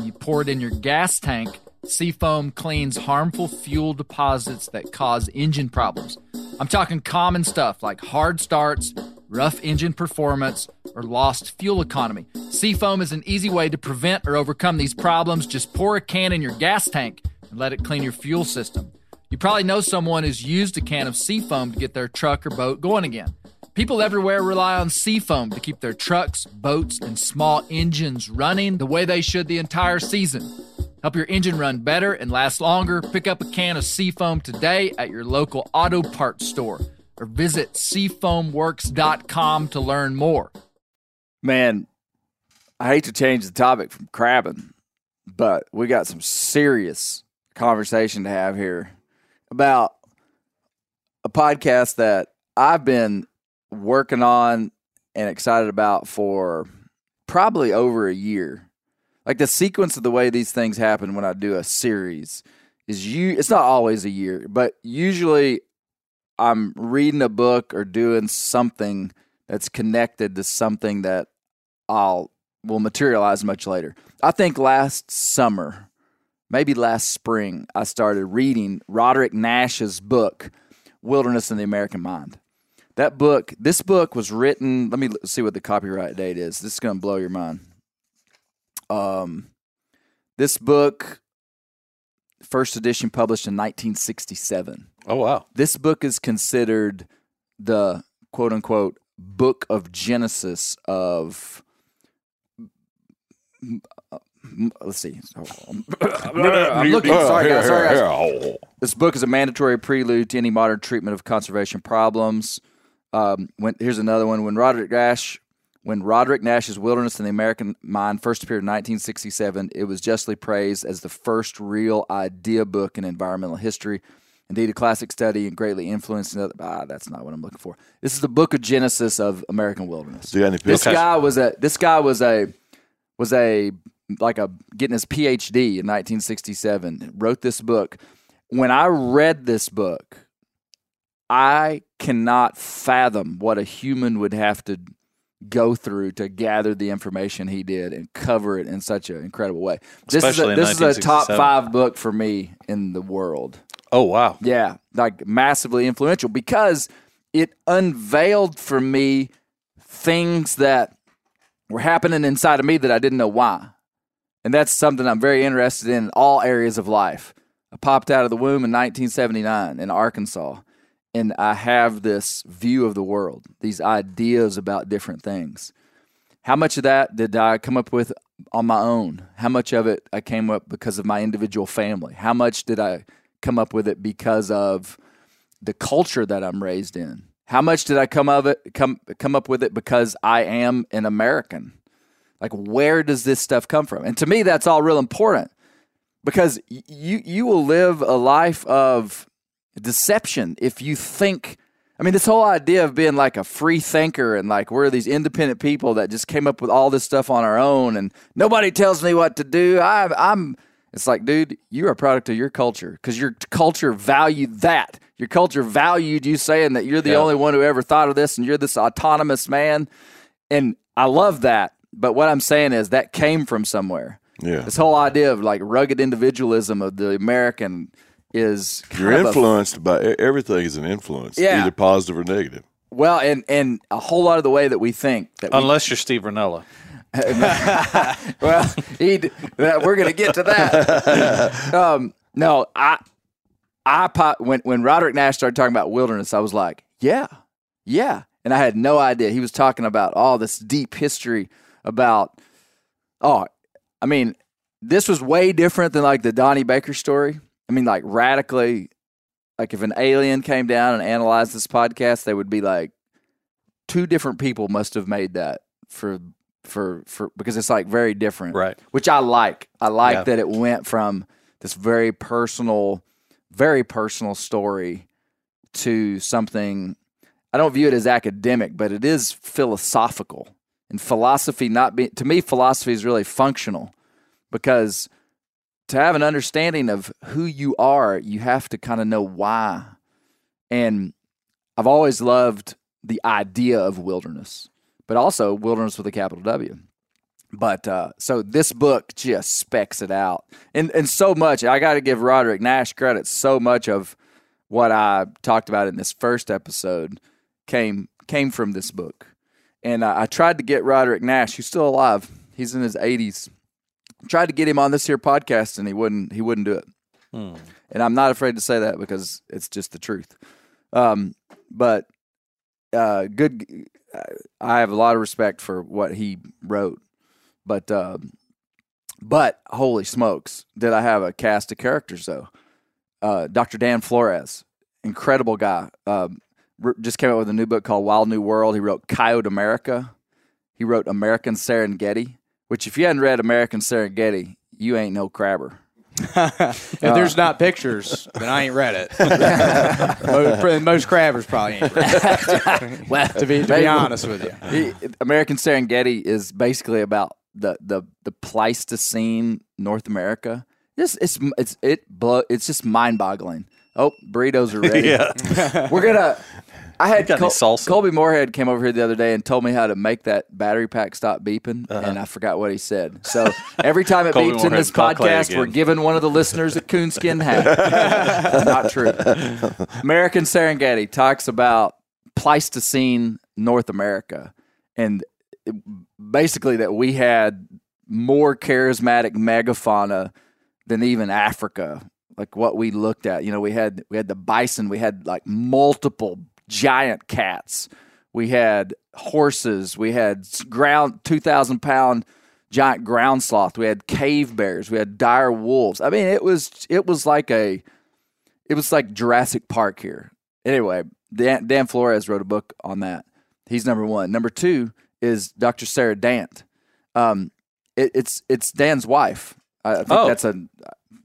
You pour it in your gas tank, Seafoam cleans harmful fuel deposits that cause engine problems. I'm talking common stuff like hard starts, rough engine performance, or lost fuel economy. Seafoam is an easy way to prevent or overcome these problems. Just pour a can in your gas tank and let it clean your fuel system. You probably know someone who's used a can of Seafoam to get their truck or boat going again. People everywhere rely on Seafoam to keep their trucks, boats, and small engines running the way they should the entire season. Help your engine run better and last longer. Pick up a can of Seafoam today at your local auto parts store or visit seafoamworks.com to learn more. Man, I hate to change the topic from crabbing, but we got some serious conversation to have here about a podcast that I've been working on and excited about for probably over a year. Like the sequence of the way these things happen when I do a series is you it's not always a year, but usually I'm reading a book or doing something that's connected to something that I'll will materialize much later. I think last summer, maybe last spring, I started reading Roderick Nash's book, Wilderness in the American Mind. That book, this book was written, let me see what the copyright date is. This is going to blow your mind. Um this book first edition published in 1967 Oh wow. this book is considered the quote unquote book of Genesis of. Let's see. I'm looking. Sorry, guys. Sorry, guys. This book is a mandatory prelude to any modern treatment of conservation problems. Um, when, here's another one. When Roderick Nash, when Roderick Nash's Wilderness in the American Mind first appeared in 1967, it was justly praised as the first real idea book in environmental history. Indeed, a classic study and greatly influenced. Another, ah, that's not what I'm looking for. This is the book of Genesis of American wilderness. Do you got any This guy was a. This guy was a. Was a like a getting his PhD in 1967. Wrote this book. When I read this book, I cannot fathom what a human would have to go through to gather the information he did and cover it in such an incredible way. This Especially is a, this is a top five book for me in the world. Oh wow. Yeah, like massively influential because it unveiled for me things that were happening inside of me that I didn't know why. And that's something I'm very interested in in all areas of life. I popped out of the womb in 1979 in Arkansas, and I have this view of the world, these ideas about different things. How much of that did I come up with on my own? How much of it I came up because of my individual family? How much did I come up with it because of the culture that I'm raised in? How much did I come of it come come up with it because I am an American? Like where does this stuff come from? And to me that's all real important because you you will live a life of deception if you think I mean this whole idea of being like a free thinker and like we're these independent people that just came up with all this stuff on our own and nobody tells me what to do. I I'm it's like dude, you're a product of your culture because your culture valued that. Your culture valued you saying that you're the Yeah. only one who ever thought of this and you're this autonomous man. And I love that. But what I'm saying is that came from somewhere. Yeah. This whole idea of like rugged individualism of the American is kind You're of a- influenced by everything is an influence, Yeah. either positive or negative. well, and and a whole lot of the way that we think that we, Unless you're Steve Rinella. well, he that we're gonna get to that. um, no, I I pop, when when Roderick Nash started talking about wilderness, I was like, yeah, yeah, and I had no idea he was talking about all this deep history about. Oh, I mean, this was way different than like the Donnie Baker story. I mean, like radically, like if an alien came down and analyzed this podcast, they would be like, two different people must have made that for for for because it's like very different, Right. Which I like. I like Yeah. that it went from this very personal, very personal story to something. I don't view it as academic, but it is philosophical. And philosophy not be to me, philosophy is really functional because to have an understanding of who you are, you have to kind of know why. And I've always loved the idea of wilderness, but also wilderness with a capital W. But uh, so this book just specs it out, and and so much. I got to give Roderick Nash credit. So much of what I talked about in this first episode came came from this book, and I, I tried to get Roderick Nash, who's still alive. He's in his eighties. Tried to get him on this here podcast, and he wouldn't. He wouldn't do it. And I'm not afraid to say that because it's just the truth. Um, but uh, good. I have a lot of respect for what he wrote, but um, but holy smokes, did I have a cast of characters though? Uh, Dr. Dan Flores, incredible guy. Um, just came out with a new book called Wild New World. He wrote Coyote America. He wrote American Serengeti, which if you hadn't read American Serengeti, you ain't no crabber. If there's not pictures, then I ain't read it. most, most crabbers probably ain't read it. Well, To be, to be honest with you. He, American Serengeti is basically about the the the Pleistocene North America. Just it's it's it blow, it's just mind boggling. Oh, burritos are ready. Yeah. We're gonna. I had got any salsa? Colby Moorhead came over here the other day and told me how to make that battery pack stop beeping, Uh-huh. and I forgot what he said. So every time it beeps in this podcast, we're giving one of the listeners a coonskin hat. Not true. American Serengeti talks about Pleistocene North America, and basically that we had more charismatic megafauna than even Africa. Like what we looked at, you know, we had we had the bison, we had like multiple giant cats, we had horses, we had ground two thousand pound giant ground sloth, we had cave bears, we had dire wolves. I mean, it was it was like a it was like Jurassic Park here. Anyway, Dan, Dan Flores wrote a book on that. He's number one. Number two is Dr. Sarah Dant. Um, it, it's it's Dan's wife. I, I think Oh. that's a.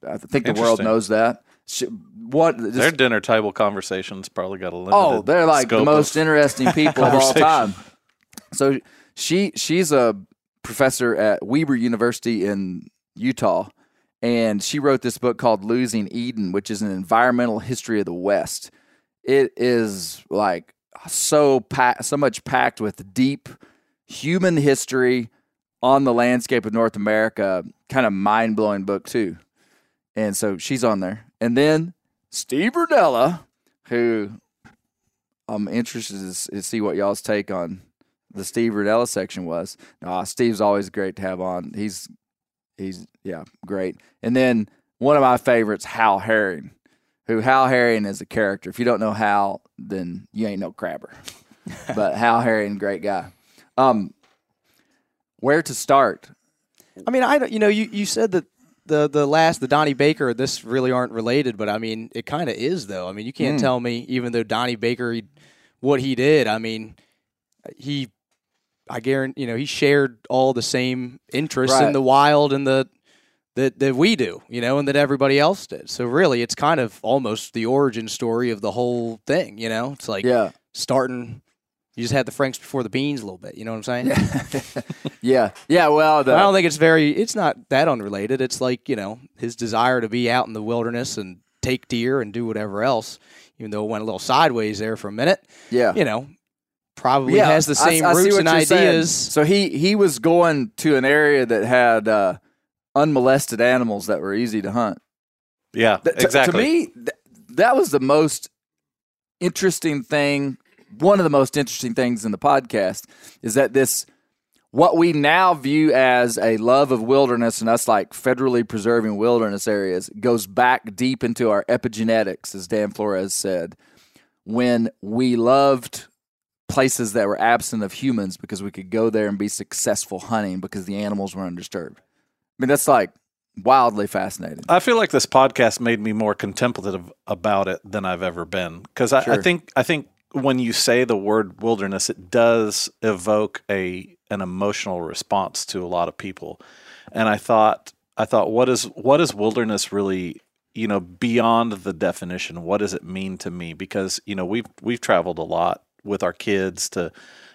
I think the world knows that. She, what? this- Their dinner table conversations probably got a limited. oh, they're like the most interesting people of all time. So she she's a professor at Weber University in Utah, and she wrote this book called Losing Eden, which is an environmental history of the West. It is like so so much packed with deep human history on the landscape of North America. Kind of mind blowing book too. And so she's on there. And then Steve Rinella, who I'm interested to to see what y'all's take on the Steve Rinella section was. Nah, Steve's always great to have on. He's he's yeah, great. And then one of my favorites, Hal Herring, who Hal Herring is a character. If you don't know Hal, then you ain't no crabber. but Hal Herring, great guy. Um, where to start? I mean, I don't. You know, you, you said that the the last the Donnie Baker this really aren't related, but I mean, it kind of is though. I mean, you can't hmm. tell me even though Donnie Baker he, what he did. I mean, he I guarantee you know he shared all the same interests Right. in the wild and the that that we do, you know, and that everybody else did. So really, it's kind of almost the origin story of the whole thing. You know, it's like Yeah, starting. You just had the Franks before the beans a little bit. You know what I'm saying? yeah, yeah. Well, the, I don't think it's very. It's not that unrelated. It's like you know his desire to be out in the wilderness and take deer and do whatever else. Even though it went a little sideways there for a minute, yeah. you know, probably has the same I see roots and you're saying. ideas. So he he was going to an area that had uh, unmolested animals that were easy to hunt. Yeah, Th- to- exactly. To me, th- that was the most interesting thing. One of the most interesting things in the podcast is that this, what we now view as a love of wilderness and us like federally preserving wilderness areas, goes back deep into our epigenetics, as Dan Flores said, when we loved places that were absent of humans because we could go there and be successful hunting because the animals were undisturbed. I mean, that's like wildly fascinating. I feel like this podcast made me more contemplative about it than I've ever been because I, I think I think when you say the word wilderness, it does evoke a an emotional response to a lot of people, and I thought I thought what is what is wilderness really you know beyond the definition? What does it mean to me? Because you know we've we've traveled a lot with our kids to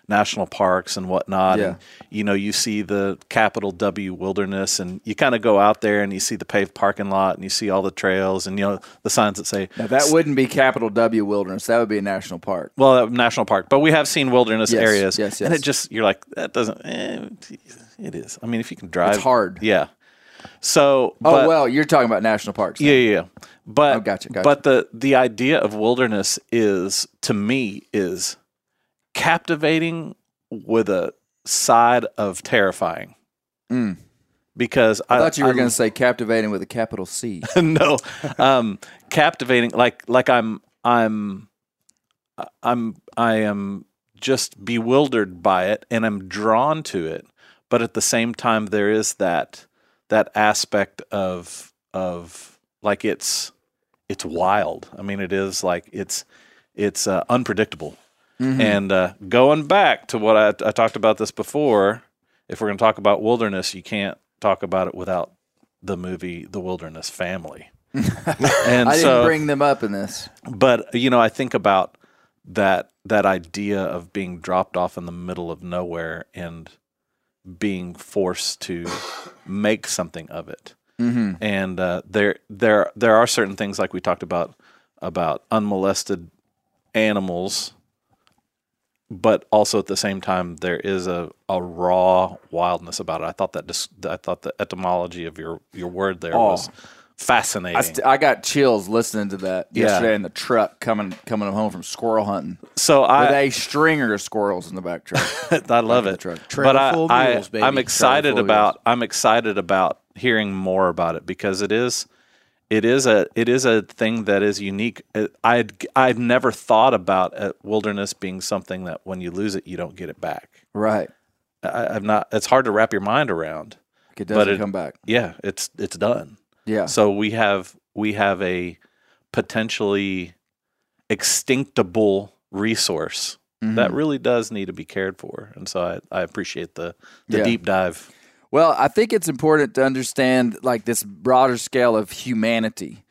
national parks and whatnot. Yeah. And, you know, you see the capital W wilderness and you kind of go out there and you see the paved parking lot and you see all the trails and, you know, the signs that say, Now, that wouldn't be capital W wilderness. That would be a national park. well, uh, national park, but we have seen wilderness Yes, areas. yes, And it just, you're like, that doesn't, eh, it is. I mean, if you can drive. It's hard. Yeah. So, Oh well, you're talking about national parks. Yeah, yeah, yeah. But Oh, gotcha, gotcha. but the the idea of wilderness is to me is captivating with a side of terrifying. Mm. Because I, I thought you were going to say captivating with a capital C. no, um, captivating. Like like I'm I'm I'm I am just bewildered by it, and I'm drawn to it. But at the same time, there is that that aspect of of like it's it's wild. I mean, it is like it's it's uh, unpredictable. And uh, going back to what I, I talked about this before, if we're going to talk about wilderness, you can't talk about it without the movie The Wilderness Family. and I didn't so, bring them up in this. but you know, I think about that that idea of being dropped off in the middle of nowhere and being forced to make something of it. Mm-hmm. And uh, there there there are certain things like we talked about about unmolested animals but also at the same time there is a, a raw wildness about it. I thought that dis- I thought the etymology of your your word there Oh. was fascinating. I, st- I got chills listening to that Yeah. yesterday in the truck coming coming home from squirrel hunting so I with a stringer of squirrels in the back truck. I love Back it. truck. Trailer but I, full I, mules, baby. I'm excited full of about I'm excited about hearing more about it because it is it is a it is a thing that is unique. I'd I'd never thought about uh wilderness being something that when you lose it you don't get it back. right. I, I'm not. It's hard to wrap your mind around. It But doesn't it- come back. Yeah, it's it's done. Yeah. So we have we have a potentially extinctable resource Mhm. that really does need to be cared for, and so I, I appreciate the the Yeah. deep dive. Well, I think it's important to understand like this broader scale of humanity.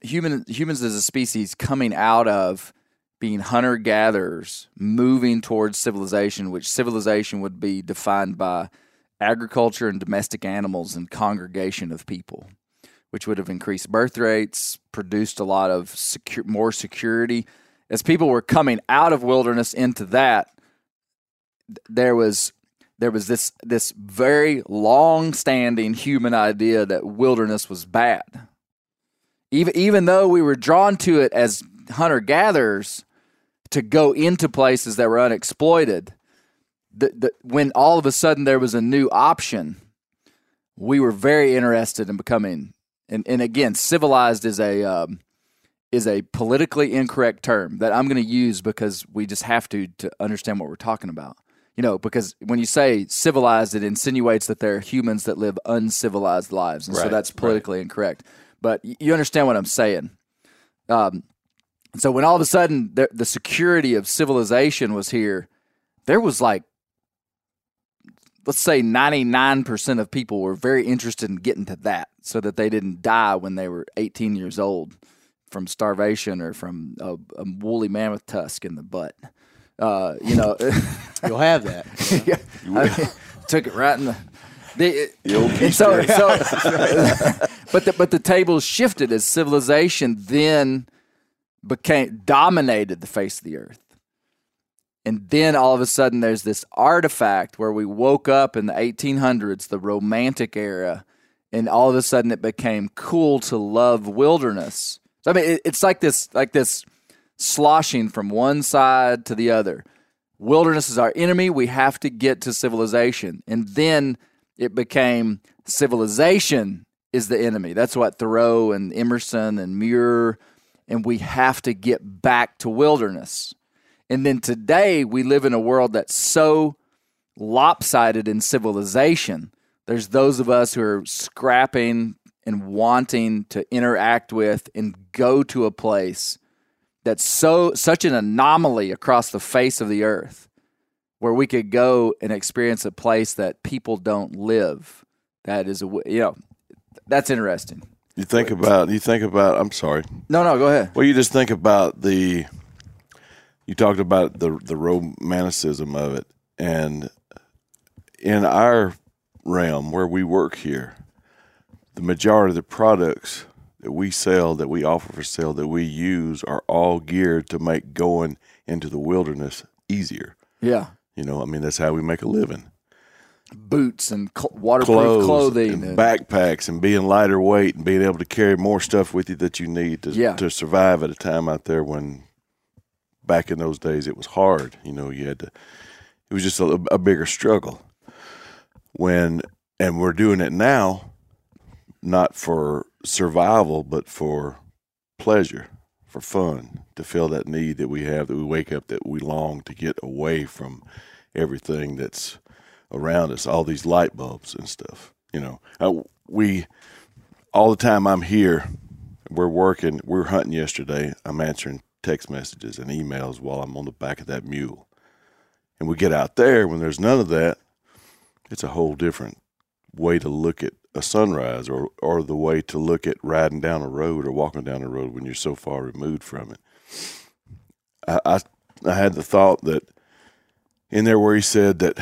Human humans as a species coming out of being hunter gatherers, moving towards civilization, which civilization would be defined by agriculture and domestic animals and congregation of people, which would have increased birth rates, produced a lot of secure, more security. As people were coming out of wilderness into that, there was there was this this very long standing human idea that wilderness was bad. Even even though we were drawn to it as hunter gatherers to go into places that were unexploited, the, the, when all of a sudden there was a new option, we were very interested in becoming and, and again civilized is a um, is a politically incorrect term that I'm going to use because we just have to to understand what we're talking about you know, because when you say civilized, it insinuates that there are humans that live uncivilized lives, and so that's politically incorrect. But you understand what I'm saying. Um, so when all of a sudden the, the security of civilization was here, there was like, let's say, 99% of people were very interested in getting to that, so that they didn't die when they were 18 years old from starvation or from a, a woolly mammoth tusk in the butt. Uh, you know. You'll have that. yeah, I mean, took it right in the. the The old and so, so but the but the tables shifted as civilization then became dominated the face of the earth, and then all of a sudden there's this artifact where we woke up in the 1800s, the Romantic era, and all of a sudden it became cool to love wilderness. So I mean, it, it's like this like this sloshing from one side to the other wilderness is our enemy. We have to get to civilization. And then it became civilization is the enemy. That's what Thoreau and Emerson and Muir, and we have to get back to wilderness. And then today we live in a world that's so lopsided in civilization. There's those of us who are scrapping and wanting to interact with and go to a place that's so such an anomaly across the face of the earth where we could go and experience a place that people don't live. That is a you know that's interesting. You think about you think about I'm sorry. no no go ahead. Well, you just think about the you talked about the the romanticism of it, and in our realm where we work here, the majority of the products that we sell, that we offer for sale, that we use, are all geared to make going into the wilderness easier. Yeah. You know, I mean, that's how we make a living. Boots and cl- waterproof Clothes, clothing. and and- backpacks, and being lighter weight, and being able to carry more stuff with you that you need to Yeah. to survive at a time out there when back in those days it was hard. You know, you had to. It was just a, a bigger struggle. When and we're doing it now, not for survival, but for pleasure, for fun, to fill that need that we have, that we wake up, that we long to get away from everything that's around us, all these light bulbs and stuff. You know, uh, we all the time I'm here, we're working, we are hunting yesterday. I'm answering text messages and emails while I'm on the back of that mule. And we get out there when there's none of that, it's a whole different way to look at a sunrise or, or the way to look at riding down a road or walking down a road when you're so far removed from it. I, I, I had the thought that in there where he said that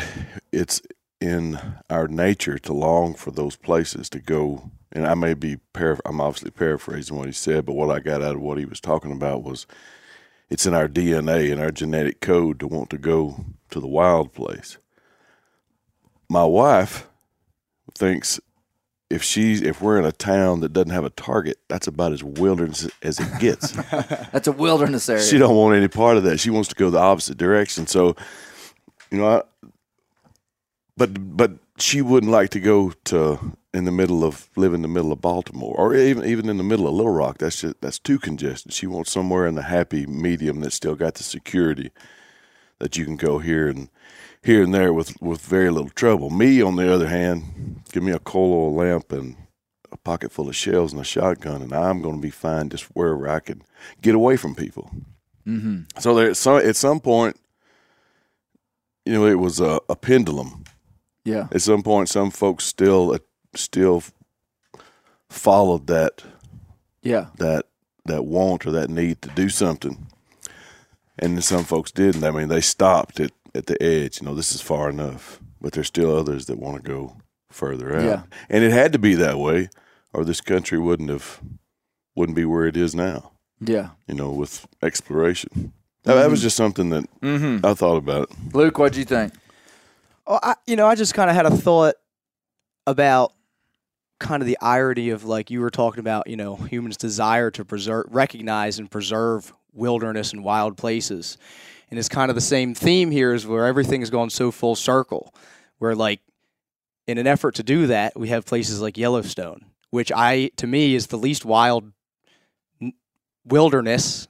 it's in our nature to long for those places to go and I may be paraph- I'm obviously paraphrasing what he said, but what I got out of what he was talking about was it's in our DNA and our genetic code to want to go to the wild place. My wife thinks if she's if we're in a town that doesn't have a target, that's about as wilderness as it gets. That's a wilderness area. she don't want any part of that. She wants to go the opposite direction. So, you know, I, but but she wouldn't like to go to in the middle of live in the middle of Baltimore or even even in the middle of Little Rock. That's just that's too congested. She wants somewhere in the happy medium that's still got the security that you can go here and here and there with with very little trouble. Me, on the other hand, give me a coal oil lamp and a pocket full of shells and a shotgun, and I'm going to be fine just wherever I can get away from people. Mm-hmm. So there, so at some point, you know, it was a, a pendulum. yeah. At some point, some folks still uh, still followed that Yeah. that that want or that need to do something, and then some folks didn't. I mean, they stopped at at the edge. You know, this is far enough, but there's still others that want to go further out. Yeah. and it had to be that way, or this country wouldn't have wouldn't be where it is now. Yeah. You know, with exploration. That, that was just something that Mm-hmm. I thought about. Luke, what'd you think? Oh, I, you know, I just kind of had a thought about kind of the irony of like you were talking about, you know, humans' desire to preserve, recognize, and preserve wilderness and wild places, and it's kind of the same theme here, is where everything has gone so full circle, where like in an effort to do that, we have places like Yellowstone, which I, to me, is the least wild wilderness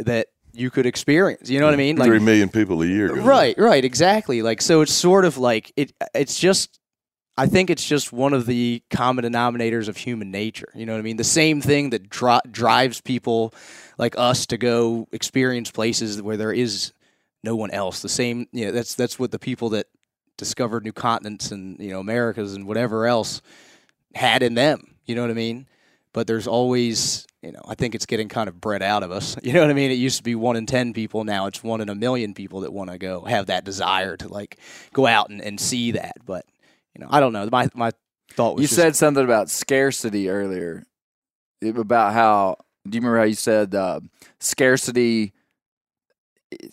that you could experience. You know what I mean? like Three million people a year. Uh, right, right, exactly. Like so it's sort of like it it's just I think it's just one of the common denominators of human nature. You know what I mean? The same thing that dri- drives people like us to go experience places where there is no one else. The same, you know, that's that's what the people that discovered new continents and, you know, Americas and whatever else had in them. You know what I mean? But there's always, you know, I think it's getting kind of bred out of us. You know what I mean? It used to be one in 10 people. Now it's one in a million people that want to go have that desire to like go out and, and see that. But, you know, I don't know. My, my thought was You just- said something about scarcity earlier. It- About how do you remember how you said uh, scarcity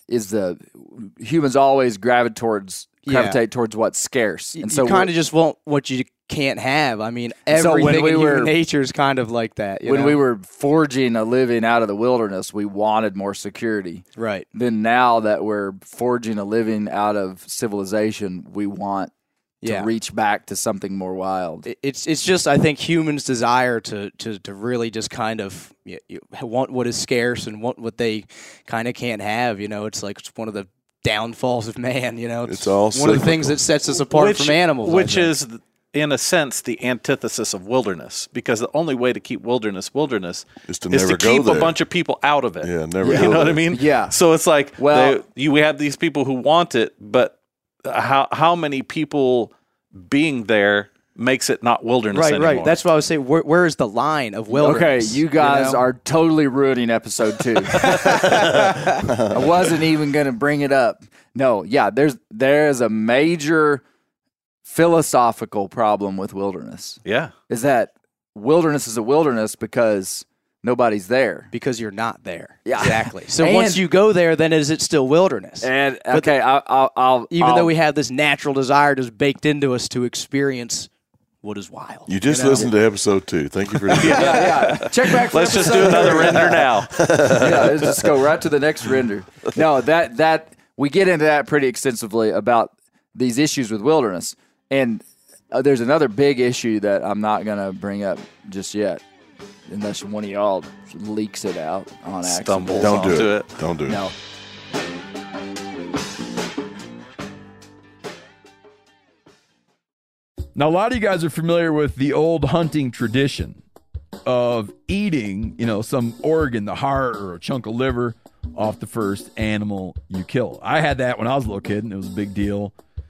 is the humans always gravitate towards Yeah. gravitate towards what's scarce, you, and so kind of just want what you can't have. I mean, So when everything we in were- nature is kind of like that. you when know? we were forging a living out of the wilderness, we wanted more security. right, Then now that we're forging a living out of civilization, we want to yeah. reach back to something more wild. It's it's just I think humans' desire to to, to really just kind of you, you want what is scarce and want what they kind of can't have. You know, it's like it's one of the downfalls of man. You know, It's all one of the things that sets us apart from animals. Which is, in a sense, the antithesis of wilderness, because the only way to keep wilderness wilderness Is to is never to go keep a bunch of people out of it. Yeah, never. Yeah. go You know what I mean? Yeah. So it's like, Well- well, you have these people who want it, but how how many people being there makes it not wilderness Right, anymore. right. That's why I was saying. Where, where is the line of wilderness? Okay, you guys know? are totally ruining episode two. I wasn't even going to bring it up. No, yeah, there's there's a major philosophical problem with wilderness. yeah. Is that wilderness is a wilderness because nobody's there. because you're not there. Yeah. exactly. So And- once you go there, then is it still wilderness? And okay, I, I'll, I'll Even I'll, though we have this natural desire just baked into us to experience what is wild. You just know? listened to episode two. Thank you for that. yeah, yeah. Check back. For Let's just do another render now. yeah, let's just go right to the next render. No, that that we get into that pretty extensively about these issues with wilderness, and uh, there's another big issue that I'm not gonna bring up just yet, unless one of y'all leaks it out on accident. Stumbles Don't do it. it. Don't do it. No. Now, a lot of you guys are familiar with the old hunting tradition of eating, you know, some organ, the heart or a chunk of liver off the first animal you kill. I had that when I was a little kid, and it was a big deal.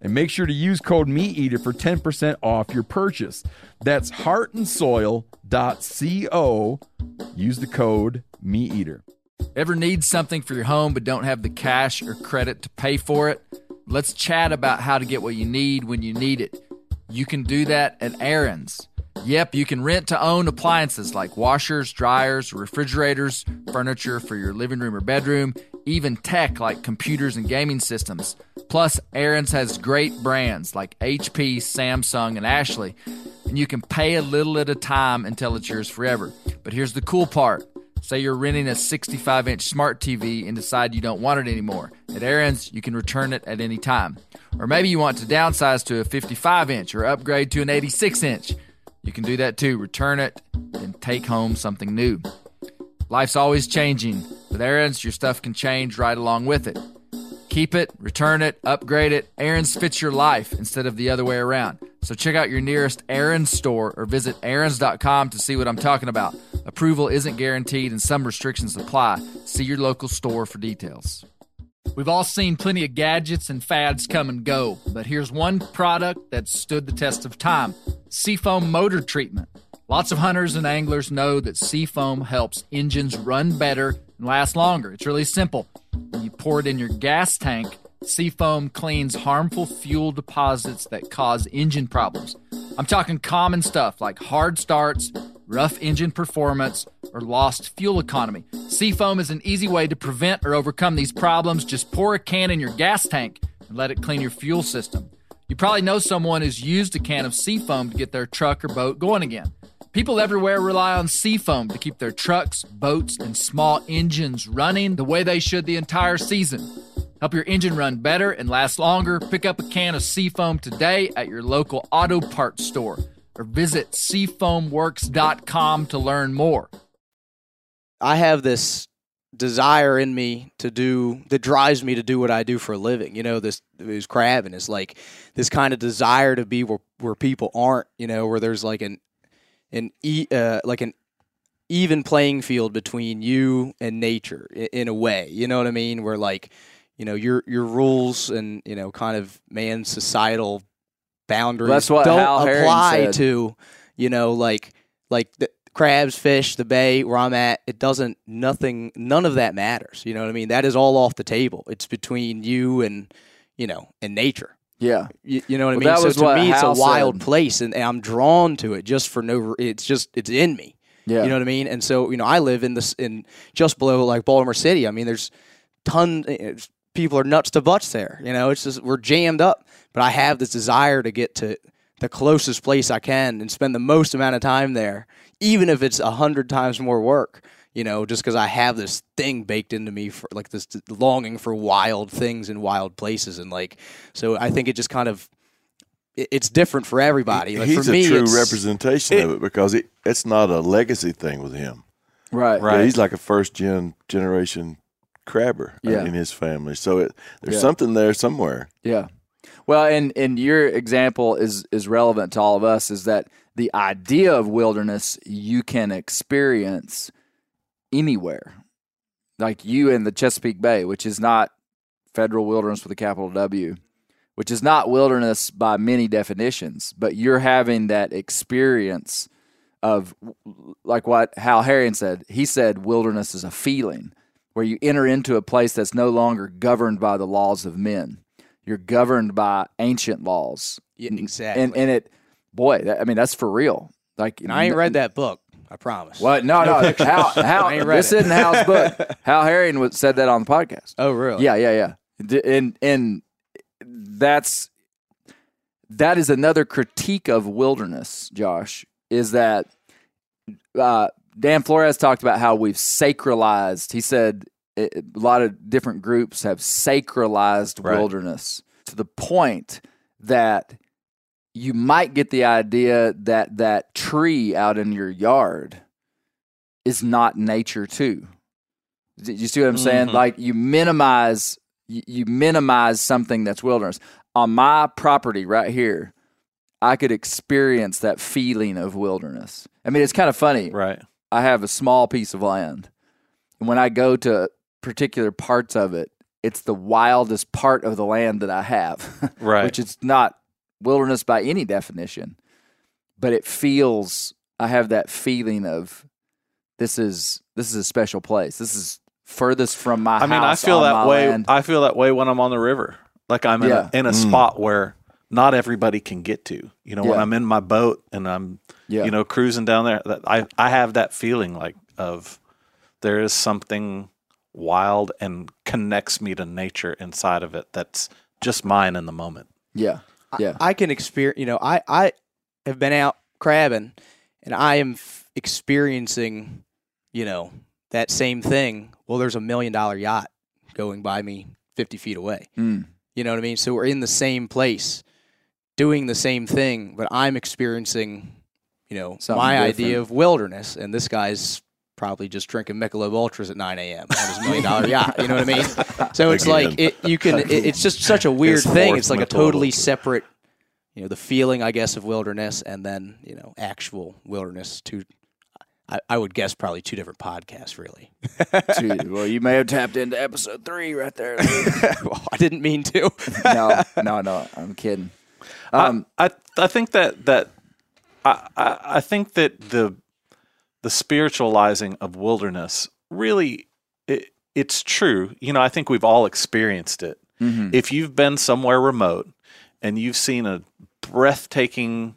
and make sure to use code MeatEater for 10% off your purchase. That's heartandsoil.co. Use the code MeatEater. Ever need something for your home but don't have the cash or credit to pay for it? Let's chat about how to get what you need when you need it. You can do that at Aaron's. Yep, you can rent to own appliances like washers, dryers, refrigerators, furniture for your living room or bedroom, even tech like computers and gaming systems. Plus, Aaron's has great brands like HP, Samsung, and Ashley, and you can pay a little at a time until it's yours forever. But here's the cool part. Say you're renting a 65 inch smart TV and decide you don't want it anymore. At Aaron's, you can return it at any time. Or maybe you want to downsize to a 55 inch or upgrade to an 86 inch. You can do that too. Return it and take home something new. Life's always changing. With Aaron's, your stuff can change right along with it. Keep it, return it, upgrade it. Aaron's fits your life instead of the other way around. So check out your nearest Aaron's store or visit Aaron's.com to see what I'm talking about. Approval isn't guaranteed and some restrictions apply. See your local store for details. We've all seen plenty of gadgets and fads come and go, but here's one product that stood the test of time Seafoam Motor Treatment. Lots of hunters and anglers know that Seafoam helps engines run better and last longer. It's really simple. When you pour it in your gas tank, Seafoam cleans harmful fuel deposits that cause engine problems. I'm talking common stuff like hard starts, rough engine performance, or lost fuel economy. Seafoam is an easy way to prevent or overcome these problems. Just pour a can in your gas tank and let it clean your fuel system. You probably know someone who's used a can of Seafoam to get their truck or boat going again. People everywhere rely on Seafoam to keep their trucks, boats, and small engines running the way they should the entire season. Help your engine run better and last longer. Pick up a can of Seafoam today at your local auto parts store or visit seafoamworks.com to learn more. I have this desire in me to do that drives me to do what I do for a living. You know, this is crabbing is like this kind of desire to be where where people aren't. You know, where there's like an an e, uh, like an even playing field between you and nature in, in a way. You know what I mean? Where like you know your your rules and you know kind of man's societal boundaries That's what don't Hal apply to you know like like the crabs, fish, the bay where I'm at. It doesn't nothing none of that matters. You know what I mean? That is all off the table. It's between you and you know and nature. Yeah. You, you know what I mean? that so was to me, it's Hal a wild said. place, and, and I'm drawn to it just for no. It's just it's in me. Yeah. You know what I mean? And so you know, I live in this in just below like Baltimore City. I mean, there's tons. eh, people are nuts to butts there. You know, it's just we're jammed up. But I have this desire to get to the closest place I can and spend the most amount of time there, even if it's a hundred times more work. You know, just because I have this thing baked into me for like this longing for wild things in wild places, and like, so I think it just kind of it's different for everybody. Like he's for me, a true it's- representation of it because it, it's not a legacy thing with him. Right. Right. Yeah, he's like a first gen generation crabber Yeah. in his family. So it, there's Yeah. something there somewhere. Yeah. Well, and and your example is is relevant to all of us. Is that the idea of wilderness you can experience anywhere, like you in the Chesapeake Bay, which is not federal wilderness with a capital W, which is not wilderness by many definitions, but you're having that experience of like what Hal Herring said. He said wilderness is a feeling where you enter into a place that's no longer governed by the laws of men. You're governed by ancient laws. Yeah, exactly. And and it boy, that, I mean that's for real. Like And I ain't read that book. I promise. What? No, no. Hal, Hal, read this isn't Hal's book. Hal Herring was, said that on the podcast. Oh, really? Yeah, yeah, yeah. D- And and that's that is another critique of wilderness, Josh, is that uh, Dan Flores talked about how we've sacralized. He said it, a lot of different groups have sacralized Right. wilderness to the point that you might get the idea that that tree out in your yard is not nature too. You see what I'm saying? Mhm. Like you minimize you, you minimize something that's wilderness. On my property right here, I could experience that feeling of wilderness. I mean, it's kind of funny. Right. I have a small piece of land. And when I go to particular parts of it, it's the wildest part of the land that I have, Right. which is not wilderness by any definition. But it feels I have that feeling of this is this is a special place. This is furthest from my I mean, I feel that way. land. I feel that way when I'm on the river. Like I'm in Yeah. a, in a Mm. spot where not everybody can get to. You know, when I'm in my boat and I'm, yeah. you know, cruising down there, that I I have that feeling like of there is something wild and connects me to nature inside of it that's just mine in the moment. yeah. Yeah. I can experience. You know, I I have been out crabbing, and I am f- experiencing, you know, that same thing. Well, there's a million dollar yacht going by me fifty feet away. Mm. You know what I mean? So we're in the same place, doing the same thing, but I'm experiencing, you know, Something my different. idea of wilderness, and this guy's probably just drinking Michelob Ultras at 9 a.m. on his million dollar yacht. You know what I mean? So it's Again. like it, you can. It, it's just such a weird His thing. It's like a totally Ultra. separate, you know, the feeling I guess of wilderness, and then you know, actual wilderness. Two, I, I would guess probably two different podcasts, really. Dude, well, you may have tapped into episode three right there. well, I didn't mean to. no, no, no. I'm kidding. Um, I, I I think that that I, I I think that the the spiritualizing of wilderness really it, it's true. You know, I think we've all experienced it. mhm. If you've been somewhere remote and you've seen a breathtaking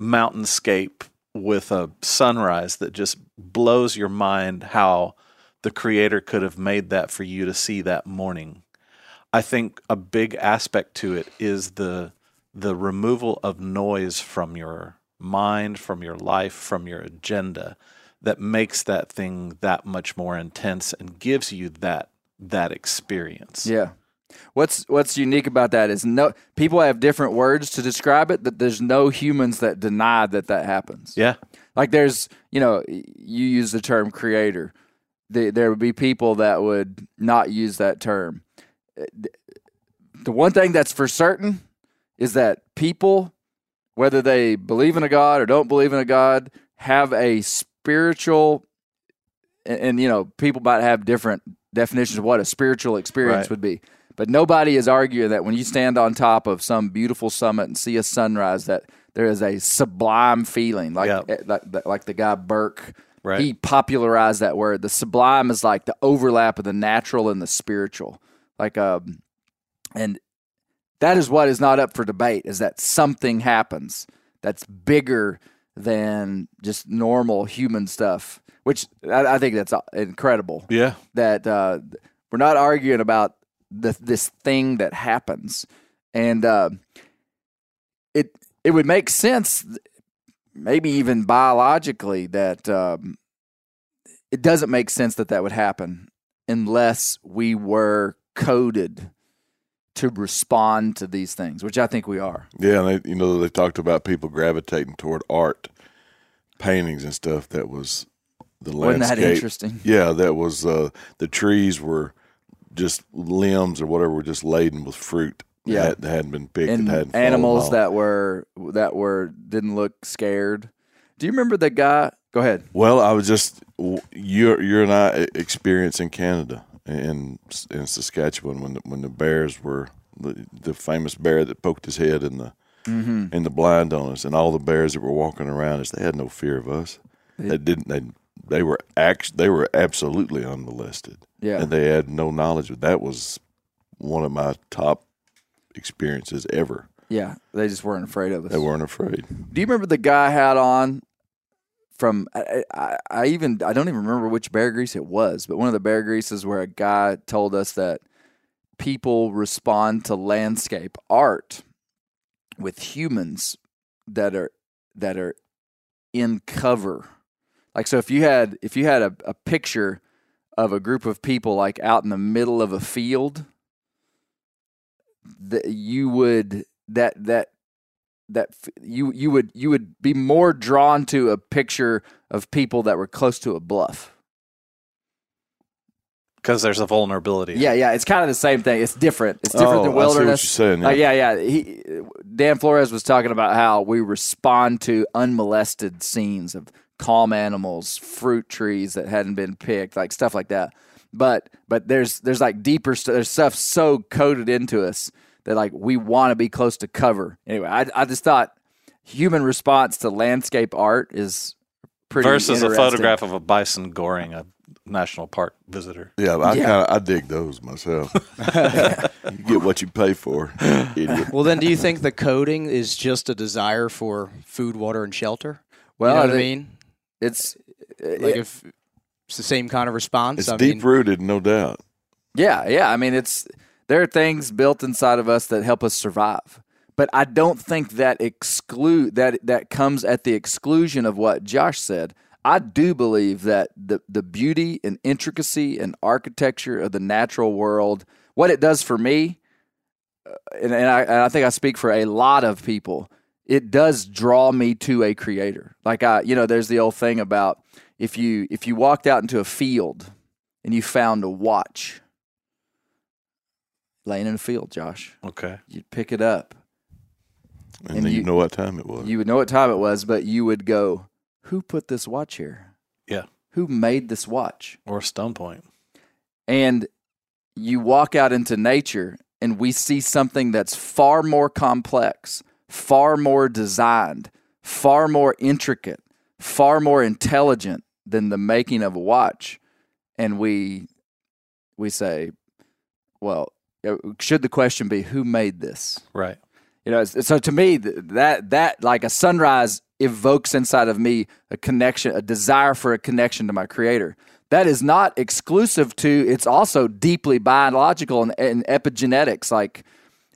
mountainscape with a sunrise that just blows your mind how the creator could have made that for you to see that morning. I think a big aspect to it is the the removal of noise from your mind, from your life, from your agenda that makes that thing that much more intense and gives you that that experience. Yeah. What's What's unique about that is no people have different words to describe it. That there's no humans that deny that that happens. Yeah. Like there's, you know, you use the term creator. There would be people that would not use that term. Uh, The one thing that's for certain is that people, whether they believe in a God or don't believe in a God, have a spiritual, and, and you know, people might have different definitions of what a spiritual experience Right. would be. But nobody is arguing that when you stand on top of some beautiful summit and see a sunrise, that there is a sublime feeling, like Yeah. eh, like, like the guy Burke. Right. He popularized that word. The sublime is like the overlap of the natural and the spiritual. Like um, and that is what is not up for debate. Is that something happens that's bigger than just normal human stuff? Which I, I think that's uh, incredible Yeah. that uh, we're not arguing about the this thing that happens, and uh, it it would make sense, maybe even biologically, that um, it doesn't make sense that that would happen unless we were coded to respond to these things, which I think we are. Yeah, and they, you know they talked about people gravitating toward art, paintings and stuff. That was the land. Wasn't landscape. that interesting? Yeah, that was uh, the trees were just limbs or whatever were just laden with fruit. Yeah. that, that hadn't been picked and and hadn't animals that were that were didn't look scared. Do you remember the guy? Go ahead. Well, I was just you you and I experienced in Canada in in Saskatchewan when the, when the bears were the, the famous bear that poked his head in the Mm-hmm. in the blind on us, and all the bears that were walking around us, they had no fear of us. They didn't. They they were act, They were absolutely unmolested, Yeah. and they had no knowledge. But that was one of my top experiences ever. Yeah, they just weren't afraid of us. They weren't afraid. Do you remember the guy had on from? I, I, I even I don't even remember which Bear Grease it was, but one of the Bear Greases where a guy told us that people respond to landscape art with humans that are that are in cover. Like so, if you had if you had a, a picture of a group of people like out in the middle of a field, that you would that that that f- you you would you would be more drawn to a picture of people that were close to a bluff. because there's a vulnerability. Yeah, yeah, it's kind of the same thing. It's different. It's different Oh, than I see what wilderness. you're saying, uh, yeah. Like, yeah, yeah. He, Dan Flores was talking about how we respond to unmolested scenes of calm animals, fruit trees that hadn't been picked, like stuff like that. But but there's there's like deeper st- there's stuff so coded into us that like we want to be close to cover. Anyway, I I just thought human response to landscape art is pretty Versus a photograph of a bison goring a national park visitor. Yeah, I Yeah. kind of I dig those myself. you get what you pay for, idiot. Well, then, do you think the coding is just a desire for food, water, and shelter? Well, you know I what I mean? It's Like if it's the same kind of response. It's I deep mean, rooted, no doubt. Yeah, yeah. I mean, it's there are things built inside of us that help us survive, but I don't think that exclude that that comes at the exclusion of what Josh said. I do believe that the the beauty and intricacy and architecture of the natural world, what it does for me, uh, and, and, I, and I think I speak for a lot of people. It does draw me to a creator. Like I, you know, there's the old thing about if you if you walked out into a field and you found a watch laying in a field, Josh. Okay. You'd pick it up. And, And then you, you- know what time it was. You would know what time it was, but you would go, Who put this watch here? Yeah. Who made this watch? Or a Stone Point. And you walk out into nature and we see something that's far more complex, far more designed, far more intricate, far more intelligent than the making of a watch. And we we say, well, uh, should the question be who made this? Right. You know, so to me, that that like a sunrise evokes inside of me a connection, a desire for a connection to my creator. That is not exclusive to. It's also deeply biological and, and epigenetics. Like